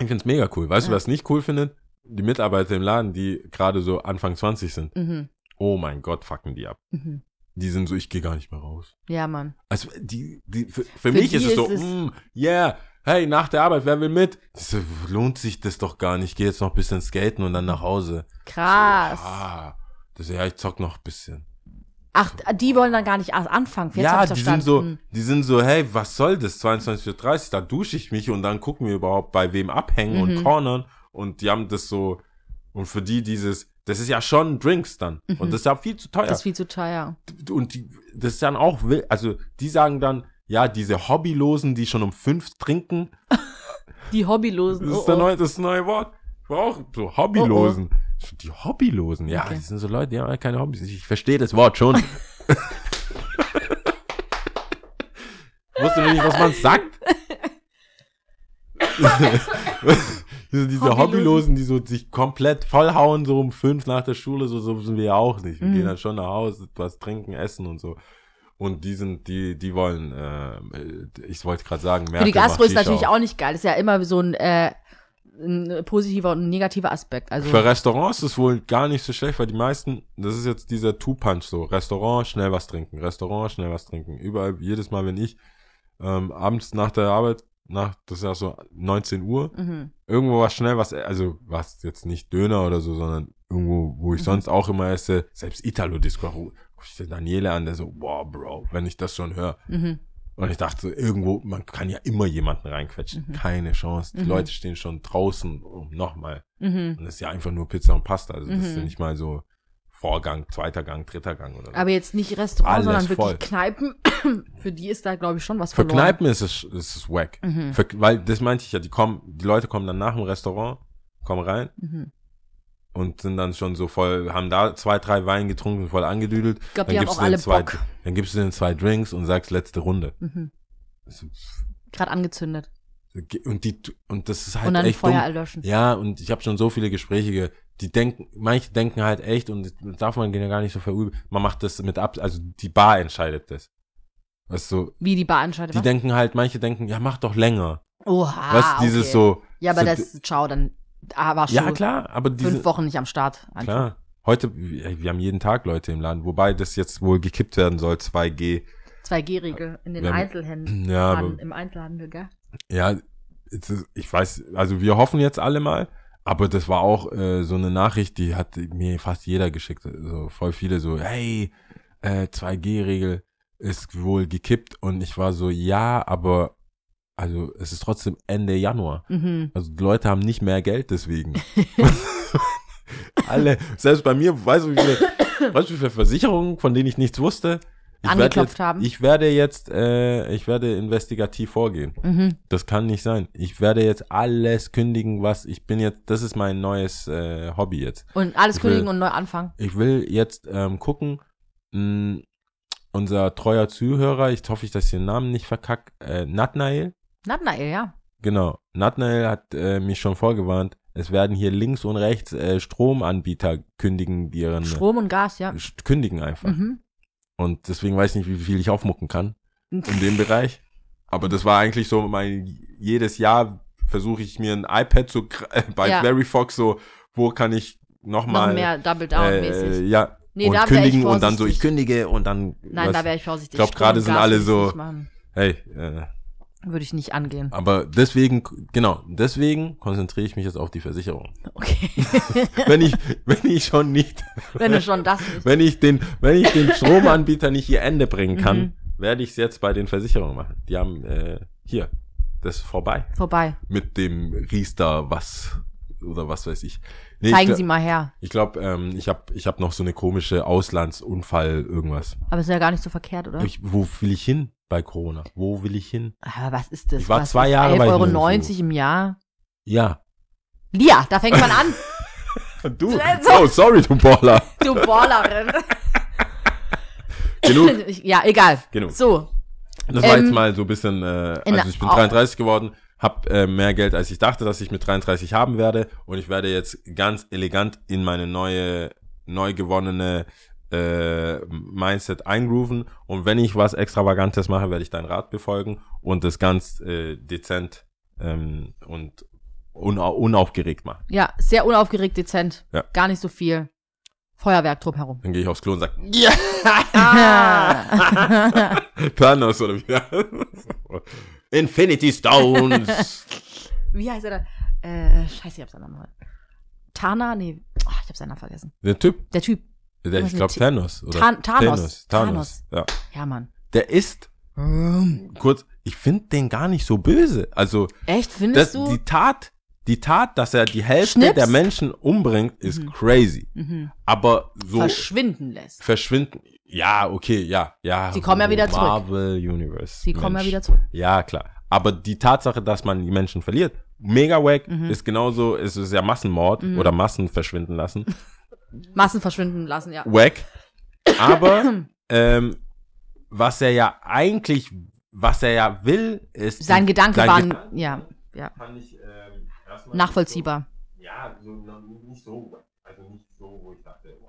S1: Ich find's mega cool. Weißt du,
S2: Ja.
S1: was ich nicht cool findet? Die Mitarbeiter im Laden, die gerade so Anfang 20 sind.
S2: Mhm.
S1: Oh mein Gott, fucken die ab.
S2: Mhm.
S1: Die sind so, ich gehe gar nicht mehr raus.
S2: Ja, Mann.
S1: Also die, die für, für, mich
S2: die
S1: ist es so,
S2: ist
S1: mm, yeah, hey, nach der Arbeit, wer will mit? So, lohnt sich das doch gar nicht. Ich gehe jetzt noch ein bisschen skaten und dann nach Hause.
S2: Krass.
S1: So, ah, das, ja, ich zock noch ein bisschen.
S2: Ach, die wollen dann gar nicht anfangen. Jetzt
S1: ja, die sind so, die sind so, hey, was soll das? 22.30 Uhr, da dusche ich mich und dann gucken wir überhaupt bei wem abhängen
S2: Mhm.
S1: und cornern. Und die haben das so, und für die dieses, das ist ja schon Drinks dann. Und das ist ja viel zu teuer.
S2: Mhm. Das ist viel zu teuer.
S1: und die, das ist dann auch, also die sagen dann, ja, diese Hobbylosen, die schon um fünf trinken, *laughs*
S2: Die Hobbylosen.
S1: das ist,
S2: oh,
S1: der
S2: oh.
S1: neue, das neue Wort. Ich brauche so Hobbylosen. Die Hobbylosen, ja,
S2: Okay.
S1: die sind so Leute, die haben keine Hobbys. Ich verstehe das Wort schon. *laughs* Wusste nicht, was man sagt. *laughs* diese diese
S2: Hobbylosen.
S1: Die so sich komplett vollhauen, so um fünf nach der Schule, so, so sind wir ja auch nicht. Wir
S2: Mhm.
S1: gehen dann schon nach Hause, was trinken, essen und so. Und die sind, die, die wollen, äh, ich wollte gerade sagen,
S2: Für
S1: Merkel
S2: die Gastro ist natürlich
S1: auf.
S2: auch nicht geil. Das ist ja immer so ein, äh, ein positiver und ein negativer Aspekt. Also,
S1: Für Restaurants ist es wohl gar nicht so schlecht, weil die meisten, das ist jetzt dieser Two-Punch so. Restaurant, schnell was trinken. Restaurant, schnell was trinken. Überall, jedes Mal, wenn ich ähm, abends nach der Arbeit, nach, das ist ja so 19 Uhr,
S2: mhm.
S1: irgendwo was schnell was, also was jetzt nicht Döner oder so, sondern irgendwo, wo ich
S2: Mhm.
S1: sonst auch immer esse, selbst Italo-Disco, guck ich den Daniele an, der so, boah, Bro, wenn ich das schon höre.
S2: Mhm.
S1: Und ich dachte so, irgendwo, man kann ja immer jemanden reinquetschen.
S2: Mhm.
S1: Keine Chance. Die
S2: Mhm.
S1: Leute stehen schon draußen, um nochmal.
S2: Mhm.
S1: Und das ist ja einfach nur Pizza und Pasta. Also das ist ja
S2: Mhm.
S1: nicht mal so Vorgang, zweiter Gang, dritter Gang oder so.
S2: Aber jetzt nicht Restaurant,
S1: Alles
S2: sondern wirklich
S1: voll.
S2: Kneipen. *clears throat* Für die ist da, glaube ich, schon was
S1: Für
S2: verloren.
S1: Kneipen ist es, ist es wack.
S2: Mhm.
S1: Für, weil das meinte ich ja, die kommen, die Leute kommen dann nach dem Restaurant, kommen rein
S2: Mhm.
S1: und sind dann schon so voll, haben da zwei, drei Wein getrunken, voll angedüdelt.
S2: Ich glaube,
S1: Dann
S2: die haben
S1: gibst
S2: auch
S1: du denen
S2: alle
S1: zwei,
S2: Bock.
S1: dann gibst du den zwei Drinks und sagst letzte Runde.
S2: Mhm. Gerade angezündet.
S1: Und die, und das ist halt
S2: und dann
S1: echt
S2: Feuer
S1: dumm.
S2: erlöschen.
S1: Ja, und ich habe schon so viele Gespräche, ge die denken, manche denken halt echt, und darf man ja gar nicht so verüben, man macht das mit ab, also die Bar entscheidet das. Weißt du,
S2: Wie die Bar entscheidet.
S1: die
S2: was?
S1: denken halt, manche denken, ja, mach doch länger.
S2: Oha.
S1: weißt du, dieses
S2: okay.
S1: so.
S2: Ja, aber
S1: so,
S2: das, ciao, dann ah, warst
S1: Ja,
S2: du
S1: klar, aber
S2: fünf
S1: diese,
S2: Wochen nicht am Start. Einfach.
S1: klar. Heute, wir haben jeden Tag Leute im Laden, wobei das jetzt wohl gekippt werden soll, 2G.
S2: 2G-Regel in den Einzelhändlern,
S1: Ja, aber,
S2: im Einzelhandel, gell?
S1: ja, ich weiß, also wir hoffen jetzt alle mal, aber das war auch äh, so eine Nachricht, die hat mir fast jeder geschickt, so voll viele so, hey, äh, 2G-Regel ist wohl gekippt und ich war so, ja, aber also es ist trotzdem Ende Januar.
S2: Mhm.
S1: Also die Leute haben nicht mehr Geld deswegen. *laughs* Alle, selbst bei mir, weißt du, wie viele, *coughs* weißt du, wie viele Versicherungen, von denen ich nichts wusste? Ich
S2: angeklopft
S1: werde,
S2: haben.
S1: Ich werde jetzt, äh, ich werde investigativ vorgehen.
S2: mhm.
S1: Das kann nicht sein. Ich werde jetzt alles kündigen, was ich bin jetzt. Das ist mein neues äh, Hobby jetzt.
S2: Und alles
S1: Ich will-
S2: kündigen und neu anfangen.
S1: Ich will jetzt ähm, gucken. Mh, unser treuer Zuhörer, ich hoffe, ich, dass ich den Namen nicht verkack, äh, Natnael.
S2: Nathanael, ja.
S1: Genau. Natnael hat äh, mich schon vorgewarnt. Es werden hier links und rechts äh, Stromanbieter kündigen, die ihren
S2: Strom und Gas, ja.
S1: Kündigen einfach.
S2: Mhm.
S1: Und deswegen weiß ich nicht, wie viel ich aufmucken kann *laughs* in dem Bereich. Aber das war eigentlich so mein, jedes Jahr versuche ich mir ein iPad zu, äh, *laughs* bei
S2: Ja.
S1: Verifox so, wo kann ich nochmal,
S2: Noch mehr Double Down
S1: äh, ja,
S2: Nee,
S1: und kündigen und dann so, ich kündige und dann,
S2: Nein,
S1: was-
S2: da wäre ich vorsichtig.
S1: Ich glaub,
S2: Strom
S1: gerade sind alle so- hey, äh,
S2: Würde ich nicht angehen.
S1: aber deswegen, genau, deswegen konzentriere ich mich jetzt auf die Versicherung.
S2: Okay. *laughs*
S1: wenn ich, wenn ich schon nicht,
S2: Wenn du schon das nicht.
S1: wenn ich den, wenn ich den Stromanbieter nicht ihr Ende bringen kann,
S2: Mhm.
S1: werde ich es jetzt bei den Versicherungen machen. Die haben, äh, hier, das ist vorbei.
S2: Vorbei.
S1: mit dem Riester was oder was weiß ich. Nee,
S2: Zeigen
S1: ich,
S2: Sie mal her.
S1: Ich glaube, ähm, ich habe ich hab noch so eine komische Auslandsunfall irgendwas.
S2: Aber ist ja gar nicht so verkehrt, oder?
S1: Ich, wo will ich hin bei Corona? Wo will ich hin?
S2: Aber was ist das?
S1: Ich war
S2: was
S1: zwei
S2: ist
S1: Jahre bei
S2: 11,90 Euro im Jahr.
S1: Ja.
S2: Lia, da fängt man an. *laughs*
S1: Du.
S2: So.
S1: Oh, sorry, du Baller.
S2: Du Ballerin.
S1: Genug. *laughs*
S2: ja, egal.
S1: Genug.
S2: So.
S1: Das war
S2: Ähm,
S1: jetzt mal so ein bisschen, äh,
S2: in
S1: also ich bin
S2: au-
S1: 33 geworden, habe äh, mehr Geld, als ich dachte, dass ich mit 33 haben werde und ich werde jetzt ganz elegant in meine neue, neu gewonnene äh, Mindset eingrooven und wenn ich was Extravagantes mache, werde ich deinen Rat befolgen und das ganz äh, dezent ähm, und una unaufgeregt machen.
S2: Ja, sehr unaufgeregt, dezent.
S1: Ja.
S2: Gar nicht so viel Feuerwerk drumherum.
S1: Dann gehe ich aufs Klo und sage,
S2: Ah. *laughs* *laughs*
S1: Thanos oder wie? *laughs* Infinity Stones.
S2: Wie heißt er da? Äh, scheiße, ich hab seinen Namen. Tana? Nee, oh, ich hab seinen Namen vergessen.
S1: Der Typ,
S2: Der Typ.
S1: Der, ich glaube Thanos. Oder
S2: Than- Thanos.
S1: Thanos. Thanos. Ja.
S2: Ja, Mann.
S1: Der ist, kurz, ich finde den gar nicht so böse. Also,
S2: Echt,
S1: das,
S2: findest du?
S1: die Tat, die Tat, dass er die Hälfte
S2: Schnips?
S1: der Menschen umbringt, ist crazy.
S2: mhm.
S1: Aber so
S2: Verschwinden lässt.
S1: verschwinden, ja, okay, ja, ja.
S2: Sie kommen ja wieder zurück.
S1: Marvel Universe.
S2: Sie kommen ja wieder zurück.
S1: Ja, klar. Aber die Tatsache, dass man die Menschen verliert, mega wack,
S2: Mhm.
S1: ist genauso, es ist ja Massenmord oder Massen verschwinden lassen.
S2: Massen verschwinden lassen, ja.
S1: Wack. Aber *coughs* ähm, was er ja eigentlich, was er ja will, ist.
S2: Sein Gedanke
S1: sein
S2: war,
S1: Ge-
S2: ja, ja,
S1: fand ich, ähm, erstmal
S2: nachvollziehbar.
S1: So, ja, so, nicht so, also nicht so, wo ich dachte, wow.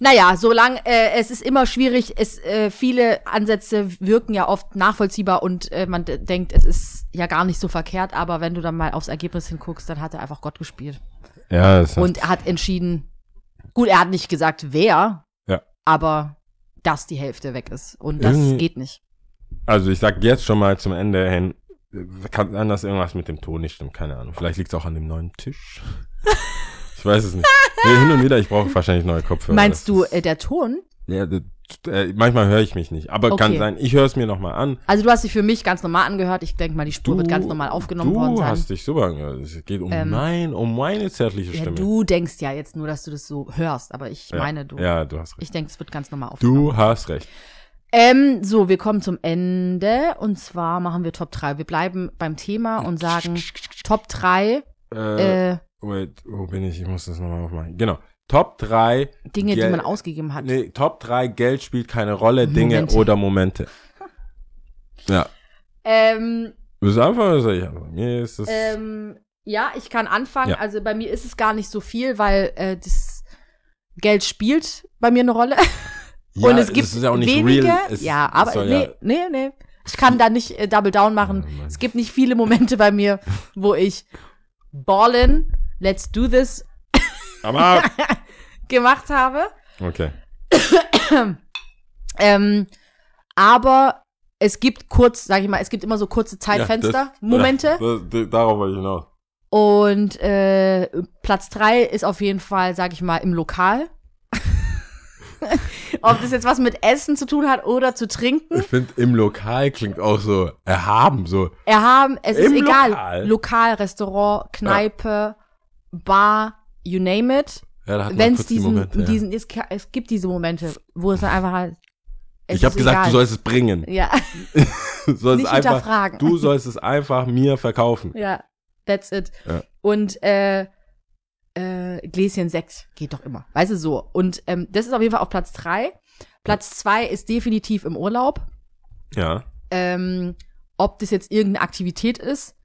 S2: Naja, solange äh, es ist immer schwierig, es äh, viele Ansätze wirken ja oft nachvollziehbar und äh, man denkt, es ist ja gar nicht so verkehrt, aber wenn du dann mal aufs Ergebnis hinguckst, dann hat er einfach Gott gespielt.
S1: Ja, das
S2: Und er hat entschieden, gut, er hat nicht gesagt, wer,
S1: Ja.
S2: aber dass die Hälfte weg ist. Und das
S1: Irgendwie-
S2: geht nicht.
S1: Also ich sag jetzt schon mal zum Ende hin, kann sein, dass irgendwas mit dem Ton nicht stimmt, keine Ahnung. Vielleicht liegt es auch an dem neuen Tisch. Ich weiß es nicht. *laughs* Nee, hin und wieder, ich brauche wahrscheinlich neue Kopfhörer.
S2: Meinst du, äh, der Ton?
S1: Ja, äh, manchmal höre ich mich nicht. Aber kann
S2: Okay.
S1: sein, ich höre es mir nochmal an.
S2: Also du hast dich für mich ganz normal angehört. Ich denke mal, die Spur wird ganz normal aufgenommen
S1: du
S2: worden sein.
S1: hast dich super angehört. Es geht um
S2: Ähm,
S1: mein, um meine zärtliche
S2: ja,
S1: Stimme.
S2: du denkst ja jetzt nur, dass du das so hörst, aber ich
S1: ja.
S2: meine, du.
S1: Ja, du hast recht.
S2: Ich denke, es wird ganz normal aufgenommen.
S1: Du hast recht.
S2: Ähm, so, wir kommen zum Ende und zwar machen wir Top 3. Wir bleiben beim Thema und sagen Top 3
S1: Äh,
S2: äh,
S1: wait, wo bin ich? Ich muss das nochmal aufmachen. Genau. Top 3.
S2: Dinge, die
S1: Gel-
S2: man ausgegeben hat.
S1: Nee, Top 3 Geld spielt keine Rolle, Dinge
S2: Momente.
S1: oder Momente. *laughs* Ja.
S2: Ähm,
S1: Willst du anfangen oder soll ich anfangen? Mir ist das.
S2: ähm, ja, ich kann anfangen.
S1: Ja.
S2: Also bei mir ist es gar nicht so viel, weil äh, das Geld spielt bei mir eine Rolle. *laughs*
S1: ja,
S2: und es gibt
S1: ist ja auch nicht
S2: wenige.
S1: real. Es,
S2: ja,
S1: es
S2: aber nee, nee, nee. Ich kann da nicht äh, Double Down machen.
S1: Oh
S2: es gibt nicht viele Momente bei mir, wo ich Ballin, Let's Do This
S1: Aber. *laughs*
S2: gemacht habe.
S1: Okay. *coughs*
S2: Ähm, aber es gibt kurz, sag ich mal, es gibt immer so kurze Zeitfenster,
S1: Ja, das- *laughs*
S2: Momente.
S1: Das, das, darauf wollte ich hinaus.
S2: Und äh, Platz drei ist auf jeden Fall, sag ich mal, im Lokal. *laughs* Ob das jetzt was mit Essen zu tun hat oder zu trinken.
S1: Ich finde, im Lokal klingt auch so erhaben, so.
S2: Erhaben, es ist
S1: Im
S2: egal.
S1: Lokal?
S2: Lokal, Restaurant, Kneipe, Bar, you name it.
S1: Ja, da hat man kurz
S2: diesen,
S1: Momente, ja.
S2: diesen es, es gibt diese Momente, wo es dann einfach halt,
S1: ich habe gesagt,
S2: egal.
S1: du sollst es bringen.
S2: Ja, *laughs* *laughs*
S1: Du sollst
S2: Nicht
S1: es einfach,
S2: hinterfragen.
S1: du sollst es einfach mir verkaufen.
S2: ja, that's it.
S1: Ja.
S2: Und äh, äh, Gläschen Sekt geht doch immer. Weißt du so. Und ähm, das ist auf jeden Fall auf Platz drei. Platz zwei ist definitiv im Urlaub.
S1: Ja.
S2: ähm, ob das jetzt irgendeine Aktivität ist,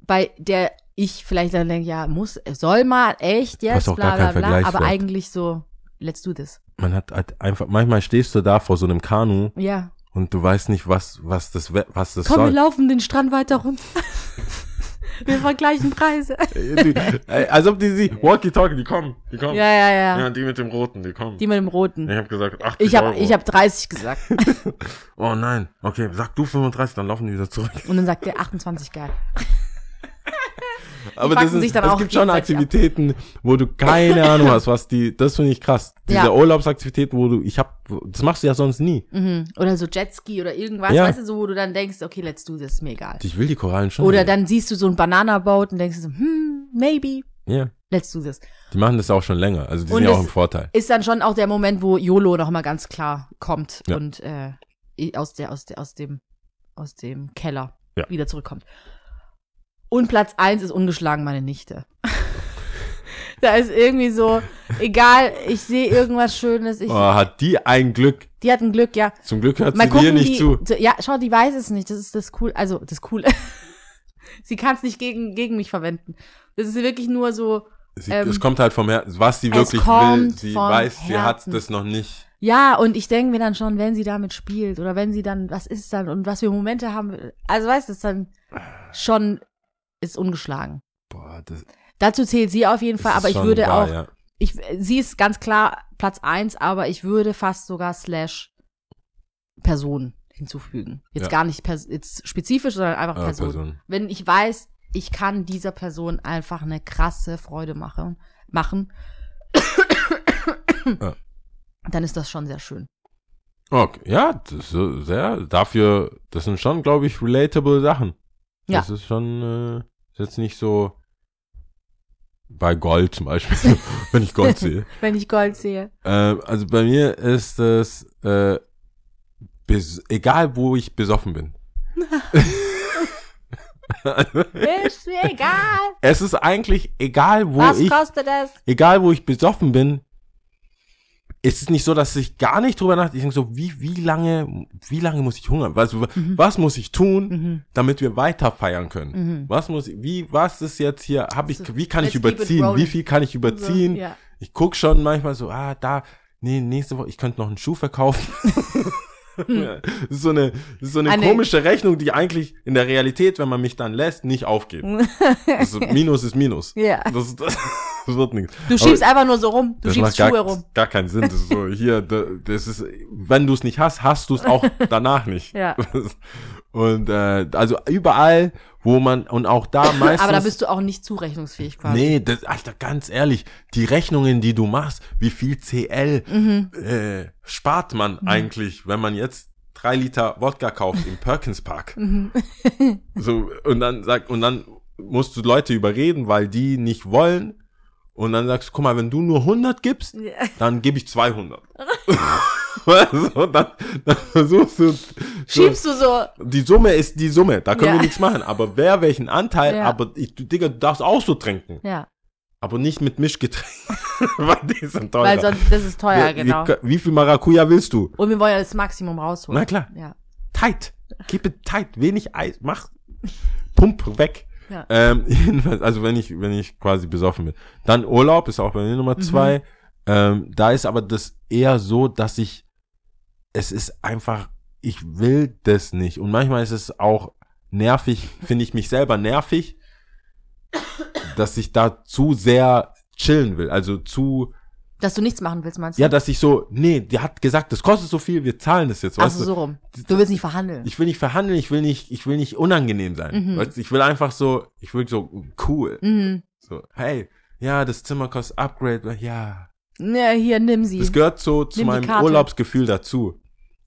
S2: bei der ich vielleicht dann denke, ja, muss, soll mal, echt jetzt, bla
S1: kein
S2: bla bla, aber eigentlich so, let's do this.
S1: Man hat halt einfach, manchmal stehst du da vor so einem Kanu
S2: Ja.
S1: und du weißt nicht, was, was das, was das
S2: Komm, wir
S1: soll.
S2: laufen den Strand weiter runter. *laughs* wir vergleichen Preise.
S1: als ob die sie, Walkie-Talkie, die kommen, die kommen.
S2: Ja, ja, ja.
S1: Ja, die mit dem Roten, die kommen.
S2: Die mit dem Roten.
S1: ich habe gesagt, 80
S2: Ich habe
S1: Euro.
S2: ich hab 30 gesagt. *laughs*
S1: oh nein, okay, sag du 35, dann laufen die wieder zurück.
S2: Und dann sagt der 28 geil.
S1: Aber das ist, es gibt schon
S2: gegenseitig ab.
S1: Aktivitäten, wo du keine *laughs* Ahnung hast, was die, das finde ich krass. Diese
S2: Ja.
S1: Urlaubsaktivitäten, wo du, ich hab, das machst du ja sonst nie.
S2: Mhm. Oder so Jetski oder irgendwas,
S1: Ja.
S2: weißt du, so, wo du dann denkst, okay, let's do this, mir egal.
S1: Ich will die Korallen schon.
S2: Oder
S1: sehen.
S2: dann siehst du so ein Bananaboat und denkst so, hm, maybe,
S1: Ja,
S2: let's do this.
S1: die machen das auch schon länger, also die
S2: Und
S1: sind ja auch im Vorteil.
S2: ist dann schon auch der Moment, wo YOLO noch mal ganz klar kommt
S1: Ja.
S2: und äh, aus, der, aus, der, aus, dem, aus dem Keller
S1: Ja.
S2: wieder zurückkommt. Und Platz eins ist ungeschlagen meine Nichte. *laughs* da ist irgendwie so, egal, ich sehe irgendwas Schönes. Ich,
S1: Oh, hat die ein Glück.
S2: Die hat ein Glück, ja.
S1: Zum Glück hört
S2: Mal
S1: sie dir
S2: gucken,
S1: nicht
S2: die,
S1: zu.
S2: Ja, schau, die weiß es nicht. Das ist das cool. Also, das Coole. *laughs* Sie kann es nicht gegen, gegen mich verwenden. Das ist wirklich nur so,
S1: Sie,
S2: ähm,
S1: es kommt halt vom Herzen, was sie wirklich will. Sie weiß, sie hat
S2: Herzen.
S1: das noch nicht.
S2: Ja, und ich denke mir dann schon, wenn sie damit spielt oder wenn sie dann, was ist dann und was für Momente haben, also weißt du, ist dann schon, ist ungeschlagen.
S1: Boah, das,
S2: Dazu zählt sie auf jeden Fall, aber ich würde
S1: wahr,
S2: auch,
S1: Ja.
S2: ich, sie ist ganz klar Platz eins, aber ich würde fast sogar slash Person hinzufügen. Jetzt
S1: Ja.
S2: gar nicht jetzt spezifisch, sondern einfach
S1: Ah,
S2: Person.
S1: Person.
S2: Wenn ich weiß, ich kann dieser Person einfach eine krasse Freude machen, machen,
S1: Ja.
S2: dann ist das schon sehr schön.
S1: Okay, ja, das ist sehr, dafür, das sind schon, glaube ich, relatable Sachen.
S2: Ja.
S1: Das ist schon, äh, ist jetzt nicht so bei Gold zum Beispiel, *laughs* wenn ich Gold sehe. *laughs*
S2: Wenn ich Gold sehe.
S1: Ähm, also bei mir ist es, äh, egal wo ich besoffen bin. *laughs*
S2: Ist mir egal.
S1: es ist eigentlich egal, wo
S2: Was
S1: ich,
S2: kostet es?
S1: egal wo ich besoffen bin, ist es nicht so, dass ich gar nicht drüber nachdenke. Ich denke so, wie, wie lange, wie lange muss ich hungern? Was, was muss ich tun,
S2: Mhm.
S1: damit wir weiter feiern können?
S2: Mhm.
S1: Was muss wie, was ist jetzt hier, hab ich, wie kann ich
S2: Let's
S1: überziehen? Wie viel kann ich überziehen?
S2: Ja.
S1: Ich guck schon manchmal so, ah, da, nee, nächste Woche, ich könnte noch einen Schuh verkaufen. Ja, *laughs* das ist so eine, das ist so eine
S2: Eine-
S1: komische Rechnung, die eigentlich in der Realität, wenn man mich dann lässt, nicht aufgeht. *laughs* Also Minus ist Minus.
S2: Ja.
S1: Das, das, *laughs* das wird nichts.
S2: Du schiebst einfach nur so rum. Du schiebst Schuhe
S1: gar,
S2: rum.
S1: gar keinen Sinn. Das ist so, *laughs* hier, da- das ist, wenn du es nicht hast, hast du es auch *laughs* danach nicht.
S2: Ja.
S1: Und äh, also überall, wo man, und auch da meistens.
S2: Aber da bist du auch nicht zurechnungsfähig quasi.
S1: Nee, das, Alter, ganz ehrlich, die Rechnungen, die du machst, wie viel CL
S2: Mhm.
S1: äh, spart man eigentlich, wenn man jetzt drei Liter Wodka kauft im Perkins Park?
S2: Mhm.
S1: so, und dann sagt, und dann musst du Leute überreden, weil die nicht wollen. Und dann sagst du, guck mal, wenn du nur 100 gibst,
S2: Ja.
S1: dann gebe ich 200. so, *laughs* *laughs* dann, dann versuchst du, so,
S2: Schiebst du so.
S1: die Summe ist die Summe, da können
S2: Ja.
S1: wir nichts machen. Aber wer welchen Anteil,
S2: Ja.
S1: aber ich, du, Digga, du darfst auch so trinken.
S2: Ja.
S1: Aber nicht mit Mischgetränken, *laughs* weil die sind teurer.
S2: Weil sonst, das ist teuer,
S1: wie,
S2: genau.
S1: wie, wie viel Maracuja willst du?
S2: Und wir wollen ja das Maximum rausholen.
S1: Na klar.
S2: Ja.
S1: Tight. Keep it tight. Wenig Eis. Mach. Pump weg.
S2: Ja.
S1: Ähm, *laughs* jedenfalls, also wenn ich, wenn ich quasi besoffen bin. Dann Urlaub ist auch bei mir
S2: Mhm.
S1: Nummer zwei. Ähm, da ist aber das eher so, dass ich, es ist einfach, ich will das nicht. Und manchmal ist es auch nervig, finde ich mich selber nervig, dass ich da zu sehr chillen will. Also zu,
S2: Dass du nichts machen willst, meinst du?
S1: ja, dass ich so, nee, der hat gesagt, das kostet so viel, wir zahlen das jetzt, weißt
S2: also
S1: du?
S2: so rum. Du willst nicht verhandeln.
S1: Ich will nicht verhandeln, ich will nicht, ich will nicht unangenehm sein.
S2: Mhm.
S1: Weißt, ich will einfach so, ich will so cool.
S2: mhm.
S1: So, hey, ja, das Zimmer kostet Upgrade, ja.
S2: Ja, hier, nimm sie.
S1: Das gehört so zu
S2: Nimm
S1: meinem. Urlaubsgefühl dazu.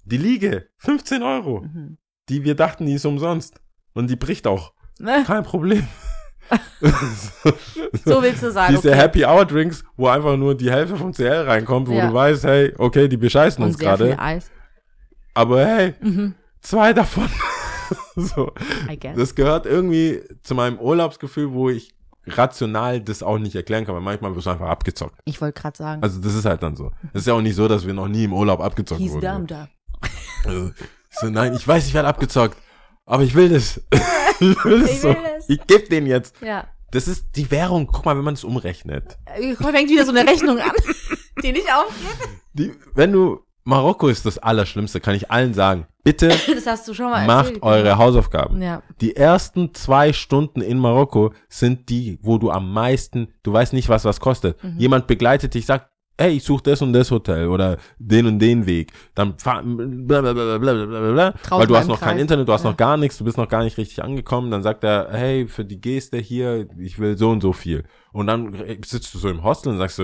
S1: Die Liege, 15 Euro,
S2: Mhm.
S1: die wir dachten, die ist umsonst. Und die bricht auch. *laughs* Kein Problem.
S2: So willst du sagen.
S1: Diese
S2: okay.
S1: Happy Hour Drinks, wo einfach nur die Hälfte vom CL reinkommt, wo
S2: Ja.
S1: du weißt, hey, okay, die bescheißen
S2: Und
S1: uns gerade. Aber hey,
S2: Mhm.
S1: zwei davon. *laughs* so.
S2: I guess.
S1: Das gehört irgendwie zu meinem Urlaubsgefühl, wo ich rational das auch nicht erklären kann, weil manchmal wirst du einfach abgezockt.
S2: Ich wollte gerade sagen.
S1: Also das ist halt dann so. Das ist ja auch nicht so, dass wir noch nie im Urlaub abgezockt
S2: He's
S1: wurden.
S2: dumb da.
S1: Also, so, nein, ich weiß, ich werde abgezockt, aber ich will das. *laughs* ich will das
S2: Ich
S1: so.
S2: will das.
S1: Ich geb den jetzt.
S2: Ja.
S1: Das ist die Währung. Guck mal, wenn man es umrechnet.
S2: Fängt wieder so eine Rechnung an, *laughs* die nicht aufgeht.
S1: Wenn du Marokko ist das Allerschlimmste, kann ich allen sagen. Bitte *laughs*
S2: Das hast du schon mal
S1: macht
S2: erzählt.
S1: eure Hausaufgaben.
S2: Ja.
S1: Die ersten zwei Stunden in Marokko sind die, wo du am meisten, du weißt nicht, was was kostet.
S2: Mhm.
S1: Jemand begleitet dich, sagt, hey, ich suche das und das Hotel oder den und den Weg. Dann fahr, blablabla,
S2: Draußen
S1: weil du hast noch kein
S2: Kreis.
S1: Internet, du hast
S2: Ja.
S1: noch gar nichts, du bist noch gar nicht richtig angekommen. Dann sagt er, hey, für die Geste hier, ich will so und so viel. Und dann sitzt du so im Hostel und sagst du,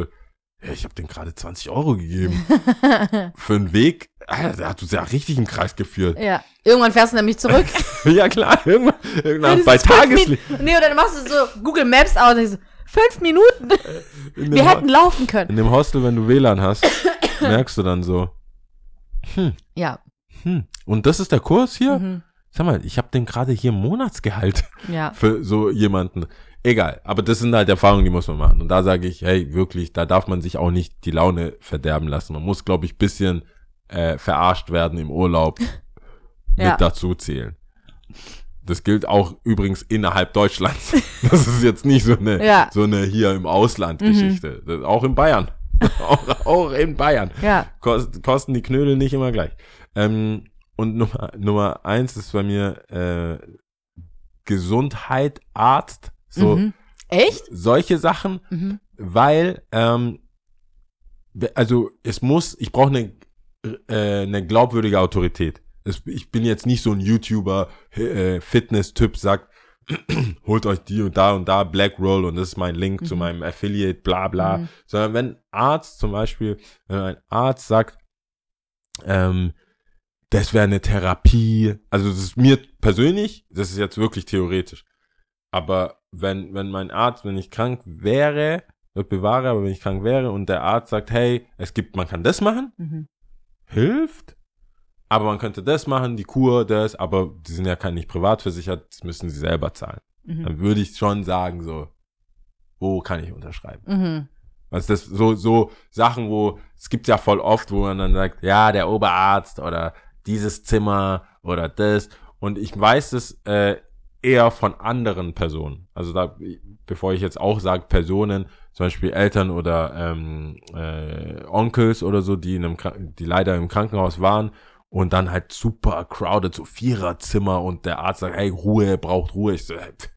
S1: ja, ich habe den gerade 20 Euro gegeben. *laughs* für einen Weg, Alter, der hat uns ja richtig im Kreis geführt.
S2: Ja. Irgendwann fährst du nämlich zurück. *laughs*
S1: Ja klar, irgendwann, irgendwann *laughs* bei Tageslicht.
S2: Nee, oder dann machst du so Google Maps aus und denkst so, fünf Minuten.
S1: In dem,
S2: Wir hätten laufen können.
S1: in dem Hostel, wenn du WLAN hast, *coughs* merkst du dann so,
S2: Ja.
S1: hm, und das ist der Kurs hier?
S2: Mhm.
S1: Sag mal, ich habe den gerade hier Monatsgehalt
S2: Ja. *laughs*
S1: für so jemanden. Egal, aber das sind halt Erfahrungen, die muss man machen. Und da sage ich, hey, wirklich, da darf man sich auch nicht die Laune verderben lassen. Man muss, glaube ich, bisschen äh, verarscht werden im Urlaub *laughs*
S2: Ja.
S1: mit dazu zählen. Das gilt auch übrigens innerhalb Deutschlands. *laughs* Das ist jetzt nicht so eine,
S2: Ja. Mhm.
S1: so eine hier im Ausland Geschichte. Das, auch in Bayern. *laughs* auch, auch in Bayern.
S2: Ja.
S1: Kost, kosten die Knödel nicht immer gleich. Ähm, und Nummer, Nummer eins ist bei mir äh, Gesundheit, Arzt, so
S2: Mhm. Echt?
S1: solche Sachen,
S2: Mhm.
S1: weil ähm, also es muss, ich brauche eine äh, eine glaubwürdige Autorität. Es, ich bin jetzt nicht so ein YouTuber, äh, Fitness-Typ, sagt, *clears throat* holt euch die und da und da Black Roll und das ist mein Link zu
S2: Mhm.
S1: meinem Affiliate, bla bla.
S2: Mhm.
S1: Sondern wenn Arzt zum Beispiel, wenn ein Arzt sagt, ähm, das wäre eine Therapie, also das ist mir persönlich, das ist jetzt wirklich theoretisch. Aber wenn, wenn mein Arzt, wenn ich krank wäre, wird bewahre, aber wenn ich krank wäre und der Arzt sagt, hey, es gibt, man kann das machen,
S2: Mhm.
S1: hilft, aber man könnte das machen, die Kur, das, aber die sind ja kein nicht privat versichert, das müssen sie selber zahlen.
S2: Mhm.
S1: Dann würde ich schon sagen, so, wo kann ich unterschreiben?
S2: Mhm.
S1: Also das so so Sachen, wo es gibt ja voll oft, wo man dann sagt, ja, der Oberarzt oder dieses Zimmer oder das und ich weiß es äh, eher von anderen Personen. Also da, bevor ich jetzt auch sage Personen, zum Beispiel Eltern oder ähm, äh, Onkels oder so, die in einem, die leider im Krankenhaus waren und dann halt super crowded, so Viererzimmer und der Arzt sagt, hey, Ruhe, braucht Ruhe. Ich so, hey, pff.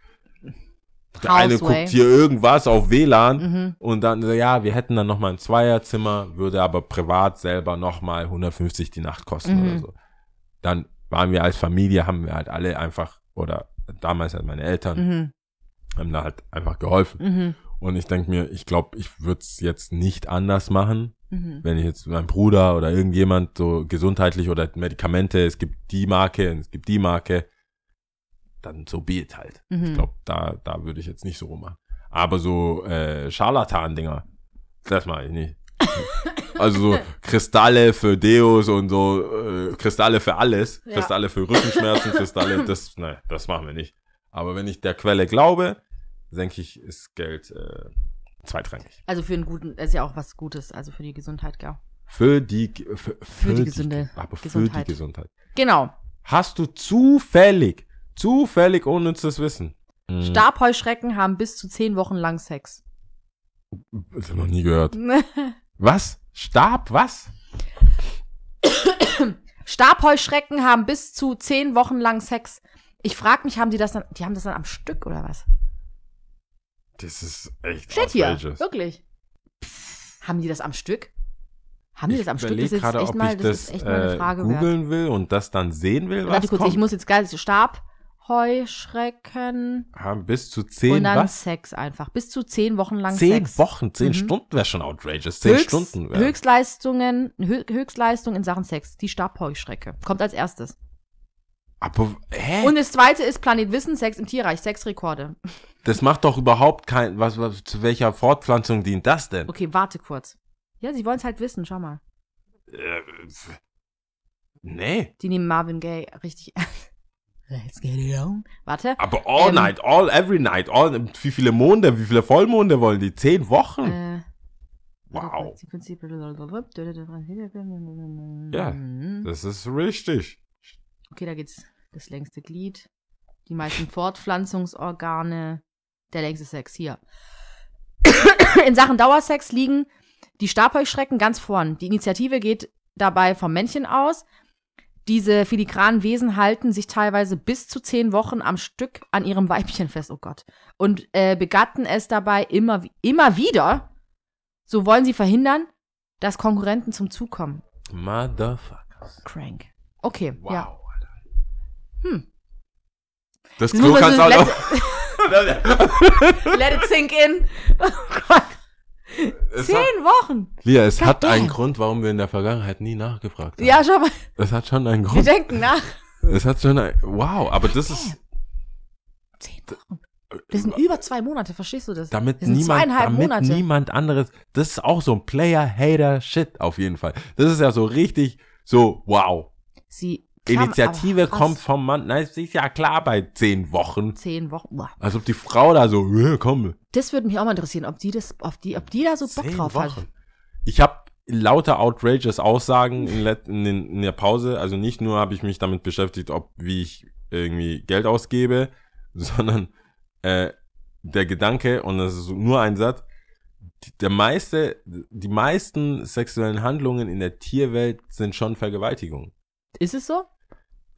S1: der eine
S2: Houseway.
S1: guckt hier irgendwas auf WLAN
S2: Mhm.
S1: und dann, ja, wir hätten dann nochmal ein Zweierzimmer, würde aber privat selber nochmal 150 die Nacht kosten
S2: Mhm.
S1: oder so. Dann waren wir als Familie, haben wir halt alle einfach, oder damals halt meine Eltern,
S2: Mhm.
S1: haben da halt einfach geholfen.
S2: Mhm.
S1: Und ich denke mir, ich glaube, ich würde es jetzt nicht anders machen,
S2: Mhm.
S1: wenn ich jetzt mein Bruder oder irgendjemand so gesundheitlich oder Medikamente, es gibt die Marke, es gibt die Marke, dann so be it halt.
S2: Mhm.
S1: Ich glaube, da, da würde ich jetzt nicht so rummachen. Aber so äh, Scharlatan-Dinger, das mache ich nicht. *laughs* also so Kristalle für Deos und so äh, Kristalle für alles,
S2: Ja.
S1: Kristalle für Rückenschmerzen, Kristalle, das, ne, das machen wir nicht. Aber wenn ich der Quelle glaube, denke ich, ist Geld äh, zweitrangig.
S2: Also für einen guten, ist ja auch was Gutes, also für die Gesundheit, ja.
S1: Für die, für, für,
S2: die gesunde
S1: aber für
S2: Gesundheit.
S1: die Gesundheit.
S2: Genau.
S1: Hast du zufällig, zufällig unnützes Wissen? Hm,
S2: Stabheuschrecken haben bis zu zehn Wochen lang Sex.
S1: Das hab ich noch nie gehört. *laughs* Was? Stab? Was?
S2: Stabheuschrecken haben bis zu zehn Wochen lang Sex. Ich frag mich, haben die das dann, die haben das dann am Stück oder was?
S1: Das ist echt
S2: Steht hier,
S1: outrageous.
S2: wirklich. Haben die das am Stück? Haben die
S1: Ich
S2: das am Stück? Das ist
S1: gerade,
S2: echt
S1: ob
S2: mal,
S1: ich
S2: das
S1: das,
S2: ist echt mal eine
S1: äh,
S2: Frage wert.
S1: googeln will und das dann sehen will, was
S2: Warte kurz,
S1: kommt.
S2: ich muss jetzt geil, Stabheuschrecken
S1: Haben bis zu zehn
S2: und dann
S1: was?
S2: Sex einfach. Bis zu zehn Wochen lang
S1: Zehn
S2: Sex.
S1: Wochen, zehn
S2: Mhm.
S1: Stunden wäre schon outrageous. Zehn
S2: Höchst,
S1: Stunden wär.
S2: Höchstleistungen, Hö Höchstleistung in Sachen Sex. Die Stabheuschrecke. Kommt als erstes.
S1: Aber, hä?
S2: Und das zweite ist Planet Wissen, Sex im Tierreich, Sexrekorde.
S1: Das macht doch überhaupt kein, was, was, zu welcher Fortpflanzung dient das denn?
S2: Okay, warte kurz. Ja, sie wollen es halt wissen, schau mal.
S1: Äh, Nee.
S2: Die nehmen Marvin Gaye richtig *laughs* ernst. Let's get it on. Warte.
S1: Aber all
S2: Ähm.
S1: night, all, every night, all, wie viele Monde, wie viele Vollmonde wollen die? Zehn Wochen?
S2: Äh,
S1: wow.
S2: Ja.
S1: Das ist richtig.
S2: Okay, da geht's das längste Glied, die meisten Fortpflanzungsorgane, der längste Sex hier. *coughs* In Sachen Dauersex liegen die Stabheuschrecken ganz vorn. Die Initiative geht dabei vom Männchen aus. Diese filigranen Wesen halten sich teilweise bis zu zehn Wochen am Stück an ihrem Weibchen fest, oh Gott. Und äh, begatten es dabei immer, immer wieder. So wollen sie verhindern, dass Konkurrenten zum Zug kommen.
S1: Motherfuckers.
S2: Crank. Okay,
S1: Wow.
S2: ja. Hm.
S1: Das
S2: Das
S1: Klo kannst auch *laughs* *laughs*
S2: Let it sink in. Oh *laughs* Gott.
S1: Es
S2: Zehn
S1: hat,
S2: Wochen.
S1: Lia, es hat
S2: Goddamn.
S1: einen Grund, warum wir in der Vergangenheit nie nachgefragt haben.
S2: Ja, schau mal.
S1: Es hat schon einen
S2: Wir
S1: Grund.
S2: denken nach.
S1: Es hat schon ein, wow, aber das ist,
S2: Zehn Wochen. Das sind über zwei Monate, verstehst du das?
S1: damit
S2: das sind
S1: niemand,
S2: zweieinhalb
S1: damit
S2: Monate.
S1: niemand anderes, das ist auch so ein Player-Hater-Shit auf jeden Fall. Das ist ja so richtig, so, wow.
S2: Sie
S1: Initiative kommt vom Mann, na, ist ja klar bei zehn Wochen.
S2: Zehn Wochen. Boah.
S1: Als ob die Frau da so, ja, komm,
S2: Das würde mich auch mal interessieren, ob die das, ob die, ob die da so Bock
S1: zehn
S2: drauf
S1: Wochen.
S2: hat.
S1: Ich habe lauter outrageous Aussagen in, in, in der Pause. Also nicht nur habe ich mich damit beschäftigt, ob wie ich irgendwie Geld ausgebe, *laughs* sondern äh, der Gedanke, und das ist nur ein Satz, der meiste, die meisten sexuellen Handlungen in der Tierwelt sind schon Vergewaltigungen.
S2: Ist es so?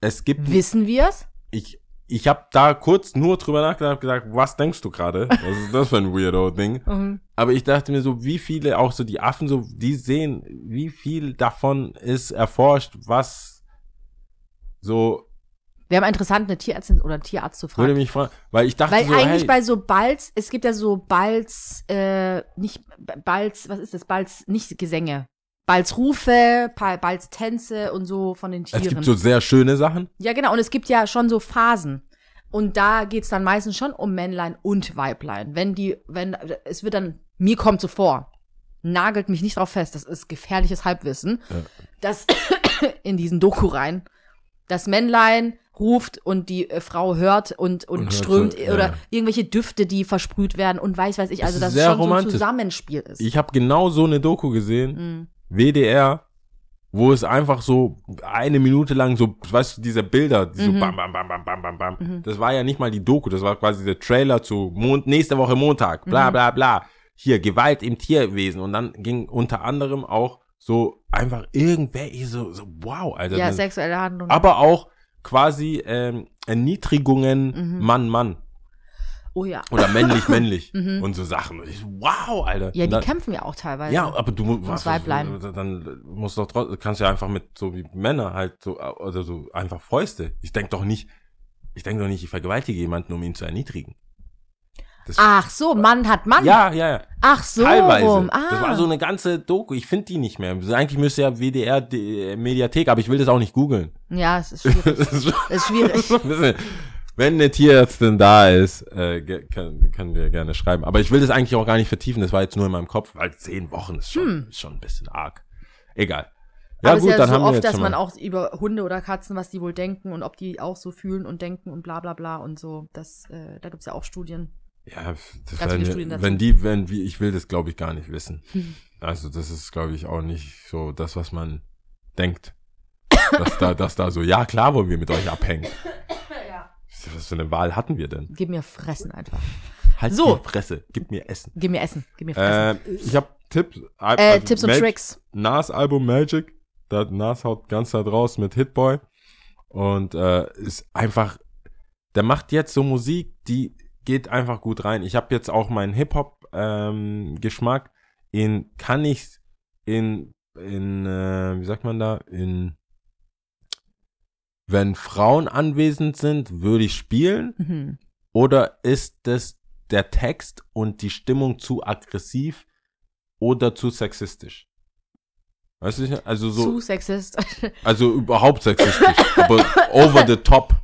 S1: Es gibt,
S2: Wissen wir es?
S1: ich, ich habe da kurz nur drüber nachgedacht, hab gesagt, was denkst du gerade? Was ist das für ein Weirdo-Ding? *laughs*
S2: Mhm.
S1: Aber ich dachte mir so, wie viele, auch so die Affen, so, die sehen, wie viel davon ist erforscht, was so,
S2: Wäre mal interessant, eine Tierärztin oder einen Tierarzt zu
S1: würde
S2: fragen.
S1: mich fragen, weil ich dachte
S2: Weil
S1: so,
S2: eigentlich
S1: hey,
S2: bei so Balz, es gibt ja so Balz, äh, nicht Balz, was ist das? Balz, nicht Gesänge. Balzrufe, Pa- Balztänze und so von den Tieren.
S1: es gibt so sehr schöne Sachen.
S2: Ja, genau. Und es gibt ja schon so Phasen. Und da geht's dann meistens schon um Männlein und Weiblein. Wenn die, wenn, es wird dann, mir kommt so vor, nagelt mich nicht drauf fest, das ist gefährliches Halbwissen,
S1: Ja.
S2: dass *coughs* in diesen Doku rein, das Männlein ruft und die äh, Frau hört und, und,
S1: Und
S2: strömt
S1: so, ja.
S2: oder irgendwelche Düfte, die versprüht werden und weiß, weiß ich, also dass es schon so ein
S1: romantisch.
S2: Zusammenspiel ist.
S1: Ich habe genau so eine Doku gesehen,
S2: Mhm.
S1: WDR, wo es einfach so eine Minute lang so, weißt du, diese Bilder, die so
S2: Mhm.
S1: bam, bam, bam, bam, bam, bam, bam.
S2: Mhm.
S1: Das war ja nicht mal die Doku, das war quasi der Trailer zu Mond, nächste Woche Montag, bla,
S2: Mhm.
S1: bla, bla. Hier, Gewalt im Tierwesen. Und dann ging unter anderem auch so einfach irgendwer, so, so wow, Alter.
S2: Ja, sexuelle Handlung.
S1: aber auch quasi ähm, Erniedrigungen
S2: Mhm.
S1: Mann, Mann.
S2: Oh ja.
S1: Oder männlich, *laughs* männlich.
S2: Mhm.
S1: Und so Sachen. Ich, wow, Alter.
S2: Ja, die
S1: dann,
S2: kämpfen ja auch teilweise.
S1: ja, aber du musst,
S2: Ums Weiblein.
S1: dann musst du doch trotzdem, kannst ja einfach mit so wie Männer halt so, oder so einfach Fäuste. Ich denk doch nicht, ich denk doch nicht, ich vergewaltige jemanden, um ihn zu erniedrigen. Das,
S2: Ach so, Mann hat Mann.
S1: ja, ja, ja.
S2: Ach so,
S1: Teilweise.
S2: rum. Ah.
S1: Das war so eine ganze Doku. Ich finde die nicht mehr. Eigentlich müsste ja WDR die äh, Mediathek, aber ich will das auch nicht googeln.
S2: Ja, es ist schwierig. *laughs* Es ist schwierig. *laughs*
S1: Wenn eine Tierärztin da ist, äh, können, können wir gerne schreiben. Aber ich will das eigentlich auch gar nicht vertiefen. Das war jetzt nur in meinem Kopf, weil zehn Wochen ist schon,
S2: Hm.
S1: ist schon ein bisschen arg. Egal. Ja,
S2: Aber
S1: gut,
S2: es ist ja
S1: dann
S2: so
S1: haben wir
S2: oft,
S1: jetzt
S2: dass man auch über Hunde oder Katzen, was die wohl denken und ob die auch so fühlen und denken und bla bla bla und so. Das, äh, da gibt's ja auch Studien.
S1: Ja, das
S2: Ganz
S1: wir-
S2: Studien dazu.
S1: wenn die, wenn wie, ich will das glaube ich gar nicht wissen. *laughs* Also das ist glaube ich auch nicht so das, was man denkt. dass da, dass da so, ja klar wollen wir mit euch abhängen. *laughs* Was für eine Wahl hatten wir denn?
S2: Gib mir Fressen einfach.
S1: Halt
S2: So.
S1: die Fresse, gib mir Essen.
S2: Gib mir Essen. Gib mir Fressen.
S1: Äh, ich habe Tipps.
S2: Äh, Tipps und Tricks.
S1: Nas Album Magic. Da Nas haut ganz da draus mit Hitboy. Und äh, ist einfach, der macht jetzt so Musik, die geht einfach gut rein. Ich habe jetzt auch meinen Hip-Hop-Geschmack in, kann ich in, in, äh, wie sagt man da, in, wenn Frauen anwesend sind, würde ich spielen.
S2: Mhm.
S1: Oder ist das der Text und die Stimmung zu aggressiv oder zu sexistisch? Weißt du, also so,
S2: Zu sexist. *laughs*
S1: also überhaupt sexistisch, aber over the top.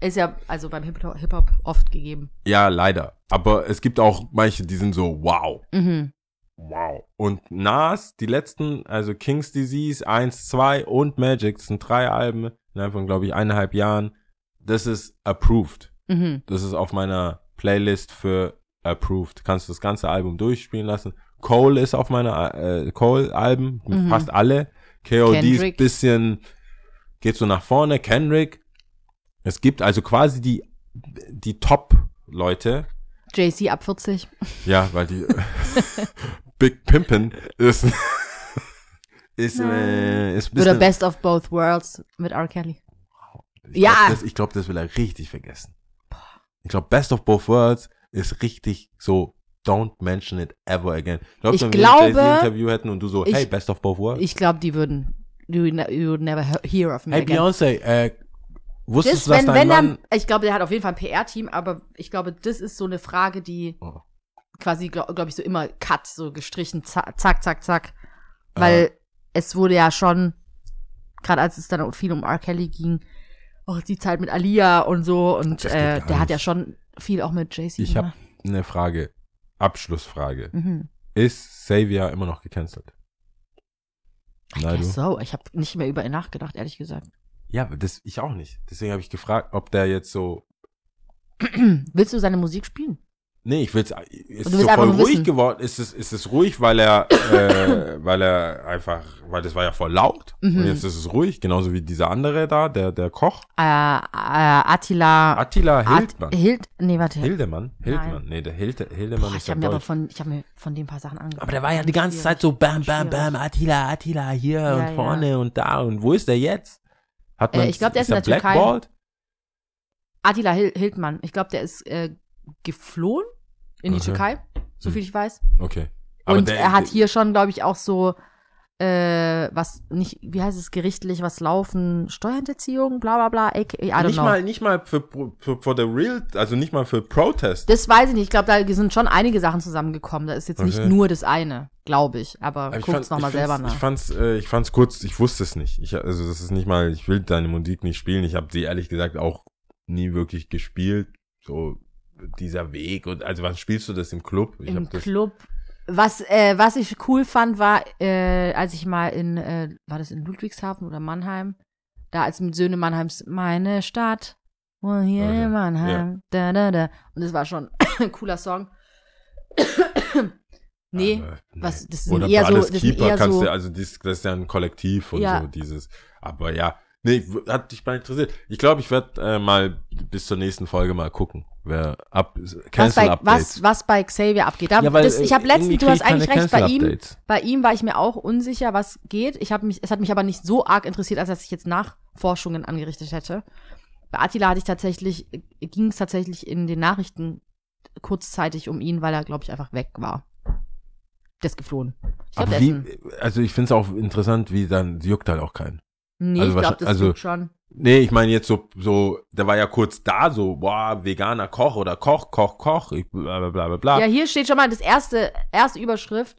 S2: Ist ja also beim Hip- Hip-Hop oft gegeben.
S1: Ja, leider. Aber es gibt auch manche, die sind so, wow.
S2: Mhm.
S1: wow. Und Nas, die letzten, also King's Disease 1, 2 und Magic, sind drei Alben innerhalb von, glaube ich, eineinhalb Jahren. Das ist approved.
S2: Mhm.
S1: Das ist auf meiner Playlist für approved. Kannst du das ganze Album durchspielen lassen. Cole ist auf meiner äh, Cole-Alben,
S2: Mhm.
S1: fast alle. KOD ist
S2: Kendrick.
S1: bisschen, geht so nach vorne. Kendrick. Es gibt also quasi die, die Top-Leute.
S2: JC ab 40.
S1: Ja, weil die *laughs* Big Pimpin ist, *laughs* ist, äh, ist ein
S2: Oder Best of Both Worlds mit R. Kelly.
S1: Ich
S2: Ja.
S1: Glaub, das, ich glaube, das will er richtig vergessen. Ich glaube, Best of Both Worlds ist richtig so, don't mention it ever again. Glaubst
S2: Ich
S1: du, wenn wir ein
S2: glaube-
S1: Jay-Z-Interview hätten und du so,
S2: ich-
S1: hey, Best of Both Worlds?
S2: Ich glaube, die würden. You, ne- you would never he- hear of me
S1: hey,
S2: again.
S1: Beyoncé, äh, wusstest
S2: Das,
S1: du, dass
S2: wenn,
S1: dein
S2: wenn
S1: Mann...
S2: dann, ich glaube, der hat auf jeden Fall ein PR-Team, aber ich glaube, das ist so eine Frage, die
S1: Oh.
S2: quasi, glaube glaub ich, so immer cut, so gestrichen, zack, zack, zack, zack. Weil es wurde ja schon, gerade als es dann auch viel um R. Kelly ging, auch die Zeit mit Alia und so und äh, der hat
S1: nicht.
S2: ja schon viel auch mit JC
S1: Ich habe eine Frage, Abschlussfrage.
S2: Mhm.
S1: Ist Xavier immer noch gecancelt?
S2: I
S1: du?
S2: so. Ich habe nicht mehr über ihn nachgedacht, ehrlich gesagt.
S1: Ja, das, ich auch nicht. Deswegen habe ich gefragt, ob der jetzt so *clears throat*
S2: Willst du seine Musik spielen?
S1: Nee, ich will's, ist so
S2: einfach
S1: voll ruhig
S2: wissen.
S1: geworden. Ist es, ist es ruhig, weil er, äh, *coughs* weil er einfach, weil das war ja voll laut.
S2: Mhm.
S1: Und jetzt ist es ruhig, genauso wie dieser andere da, der, der Koch.
S2: Äh, äh, Attila.
S1: Attila
S2: At-
S1: Hildmann.
S2: Hild, nee, warte.
S1: Hildemann? Hildmann. Nee, der Hilde, Hildemann
S2: Boah,
S1: ist
S2: ich
S1: ja
S2: habe mir aber von, ich habe mir von dem ein paar Sachen angeguckt.
S1: Aber der war ja die ganze Zeit so bam, bam, bam, Attila, Attila hier
S2: Ja,
S1: und
S2: ja.
S1: vorne und da. Und wo ist der jetzt? Hat
S2: Äh,
S1: man,
S2: ich glaub, der ist in der Türkei.
S1: blackballed?
S2: Attila Hil Hildmann. Ich glaube, der ist äh, geflohen in die
S1: Okay.
S2: Türkei, so
S1: Hm.
S2: viel ich weiß.
S1: Okay.
S2: Und
S1: der-
S2: er hat hier schon, glaube ich, auch so äh, was nicht, wie heißt es gerichtlich, was laufen, Steuerhinterziehung, bla bla bla, aka, I don't
S1: nicht
S2: know.
S1: mal, nicht mal für, für, für the real, also nicht mal für Protest.
S2: Das weiß ich nicht. Ich glaube, da sind schon einige Sachen zusammengekommen. Da ist jetzt nicht
S1: Okay.
S2: nur das eine, glaube ich. Aber
S1: Aber fand-
S2: nochmal selber nach.
S1: Ich fand's, äh, ich fand's kurz, ich wusste es nicht. Ich, also das ist nicht mal, ich will deine Musik nicht spielen. Ich habe sie ehrlich gesagt auch nie wirklich gespielt. So dieser Weg und also was spielst du das im Club? Ich
S2: Im
S1: das,
S2: Club. Was, äh, was ich cool fand, war, äh, als ich mal in, äh, war das in Ludwigshafen oder Mannheim? Da als mit Söhne Mannheims, meine Stadt, wo hier
S1: Okay,
S2: in Mannheim, da, da, da. Und das war schon *coughs* ein cooler Song. *coughs* nee,
S1: aber,
S2: was- das sind
S1: Oder
S2: eher so- das
S1: Keeper
S2: eher
S1: kannst
S2: so-
S1: du, also dies, das ist ja ein Kollektiv und
S2: Ja.
S1: so dieses. Aber ja, nee, hat dich mal interessiert. Ich glaube, ich werde äh, mal bis zur nächsten Folge mal gucken, wer ab
S2: was bei, was, was bei Xavier abgeht. Da,
S1: Ja, weil,
S2: das, ich habe
S1: äh,
S2: letztens, du hast eigentlich recht, bei ihm, bei ihm war ich mir auch unsicher, was geht. Ich habe mich, es hat mich aber nicht so arg interessiert, als dass ich jetzt Nachforschungen angerichtet hätte. Bei Attila hatte ich tatsächlich, ging es tatsächlich in den Nachrichten kurzzeitig um ihn, weil er, glaube ich, einfach weg war. Der ist geflohen. Ich
S1: Aber wie, also ich finde es auch interessant, wie dann, sie juckt halt auch keinen.
S2: Nee,
S1: also
S2: ich glaube, das
S1: also-
S2: schon.
S1: Nee, ich meine jetzt so, so, der war ja kurz da, so, boah, veganer Koch oder Koch, Koch, Koch, ich, bla, bla, bla, bla, bla.
S2: Ja, hier steht schon mal das erste, erste Überschrift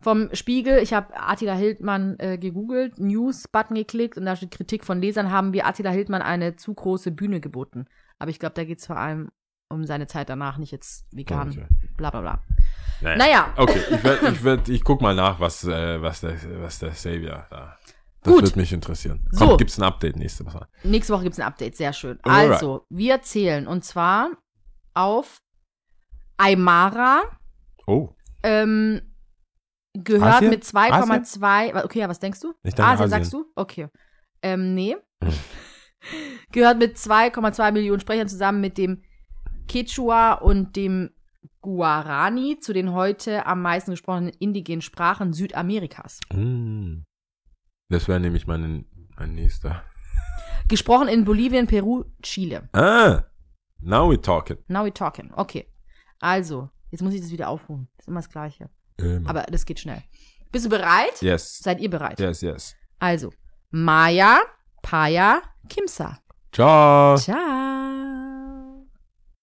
S2: vom Spiegel. Ich habe Attila Hildmann äh, gegoogelt, News-Button geklickt und da steht Kritik von Lesern, haben wir Attila Hildmann eine zu große Bühne geboten. Aber ich glaube, da geht es vor allem um seine Zeit danach, nicht jetzt vegan,
S1: Okay.
S2: bla bla bla.
S1: Naja.
S2: Naja,
S1: Okay, ich werd, ich werd, ich guck mal nach, was, äh, was der, was der Savior da. Das
S2: Gut.
S1: wird mich interessieren.
S2: So.
S1: Kommt, gibt's ein Update nächste Woche.
S2: nächste Woche gibt es ein Update, sehr schön.
S1: Alright.
S2: Also, wir zählen und zwar auf Aymara,
S1: Oh,
S2: ähm, gehört
S1: Asien?
S2: mit 2,2. Okay, ja, was denkst du?
S1: Ich denke
S2: Asien,
S1: Asien.
S2: sagst du? Okay. Ähm, nee. *laughs* Gehört mit 2,2 Millionen Sprechern zusammen mit dem Quechua und dem Guarani zu den heute am meisten gesprochenen indigenen Sprachen Südamerikas.
S1: mm. Das wäre nämlich mein, mein nächster.
S2: Gesprochen in Bolivien, Peru, Chile.
S1: Ah, now we're talking.
S2: Now we talking. Okay. Also, jetzt muss ich das wieder aufrufen. Das ist immer das Gleiche.
S1: Ähm,
S2: Aber das geht schnell. Bist du bereit?
S1: yes,
S2: Seid ihr bereit?
S1: yes, yes.
S2: Also, Maya, Paya, Kimsa.
S1: Ciao.
S2: Ciao.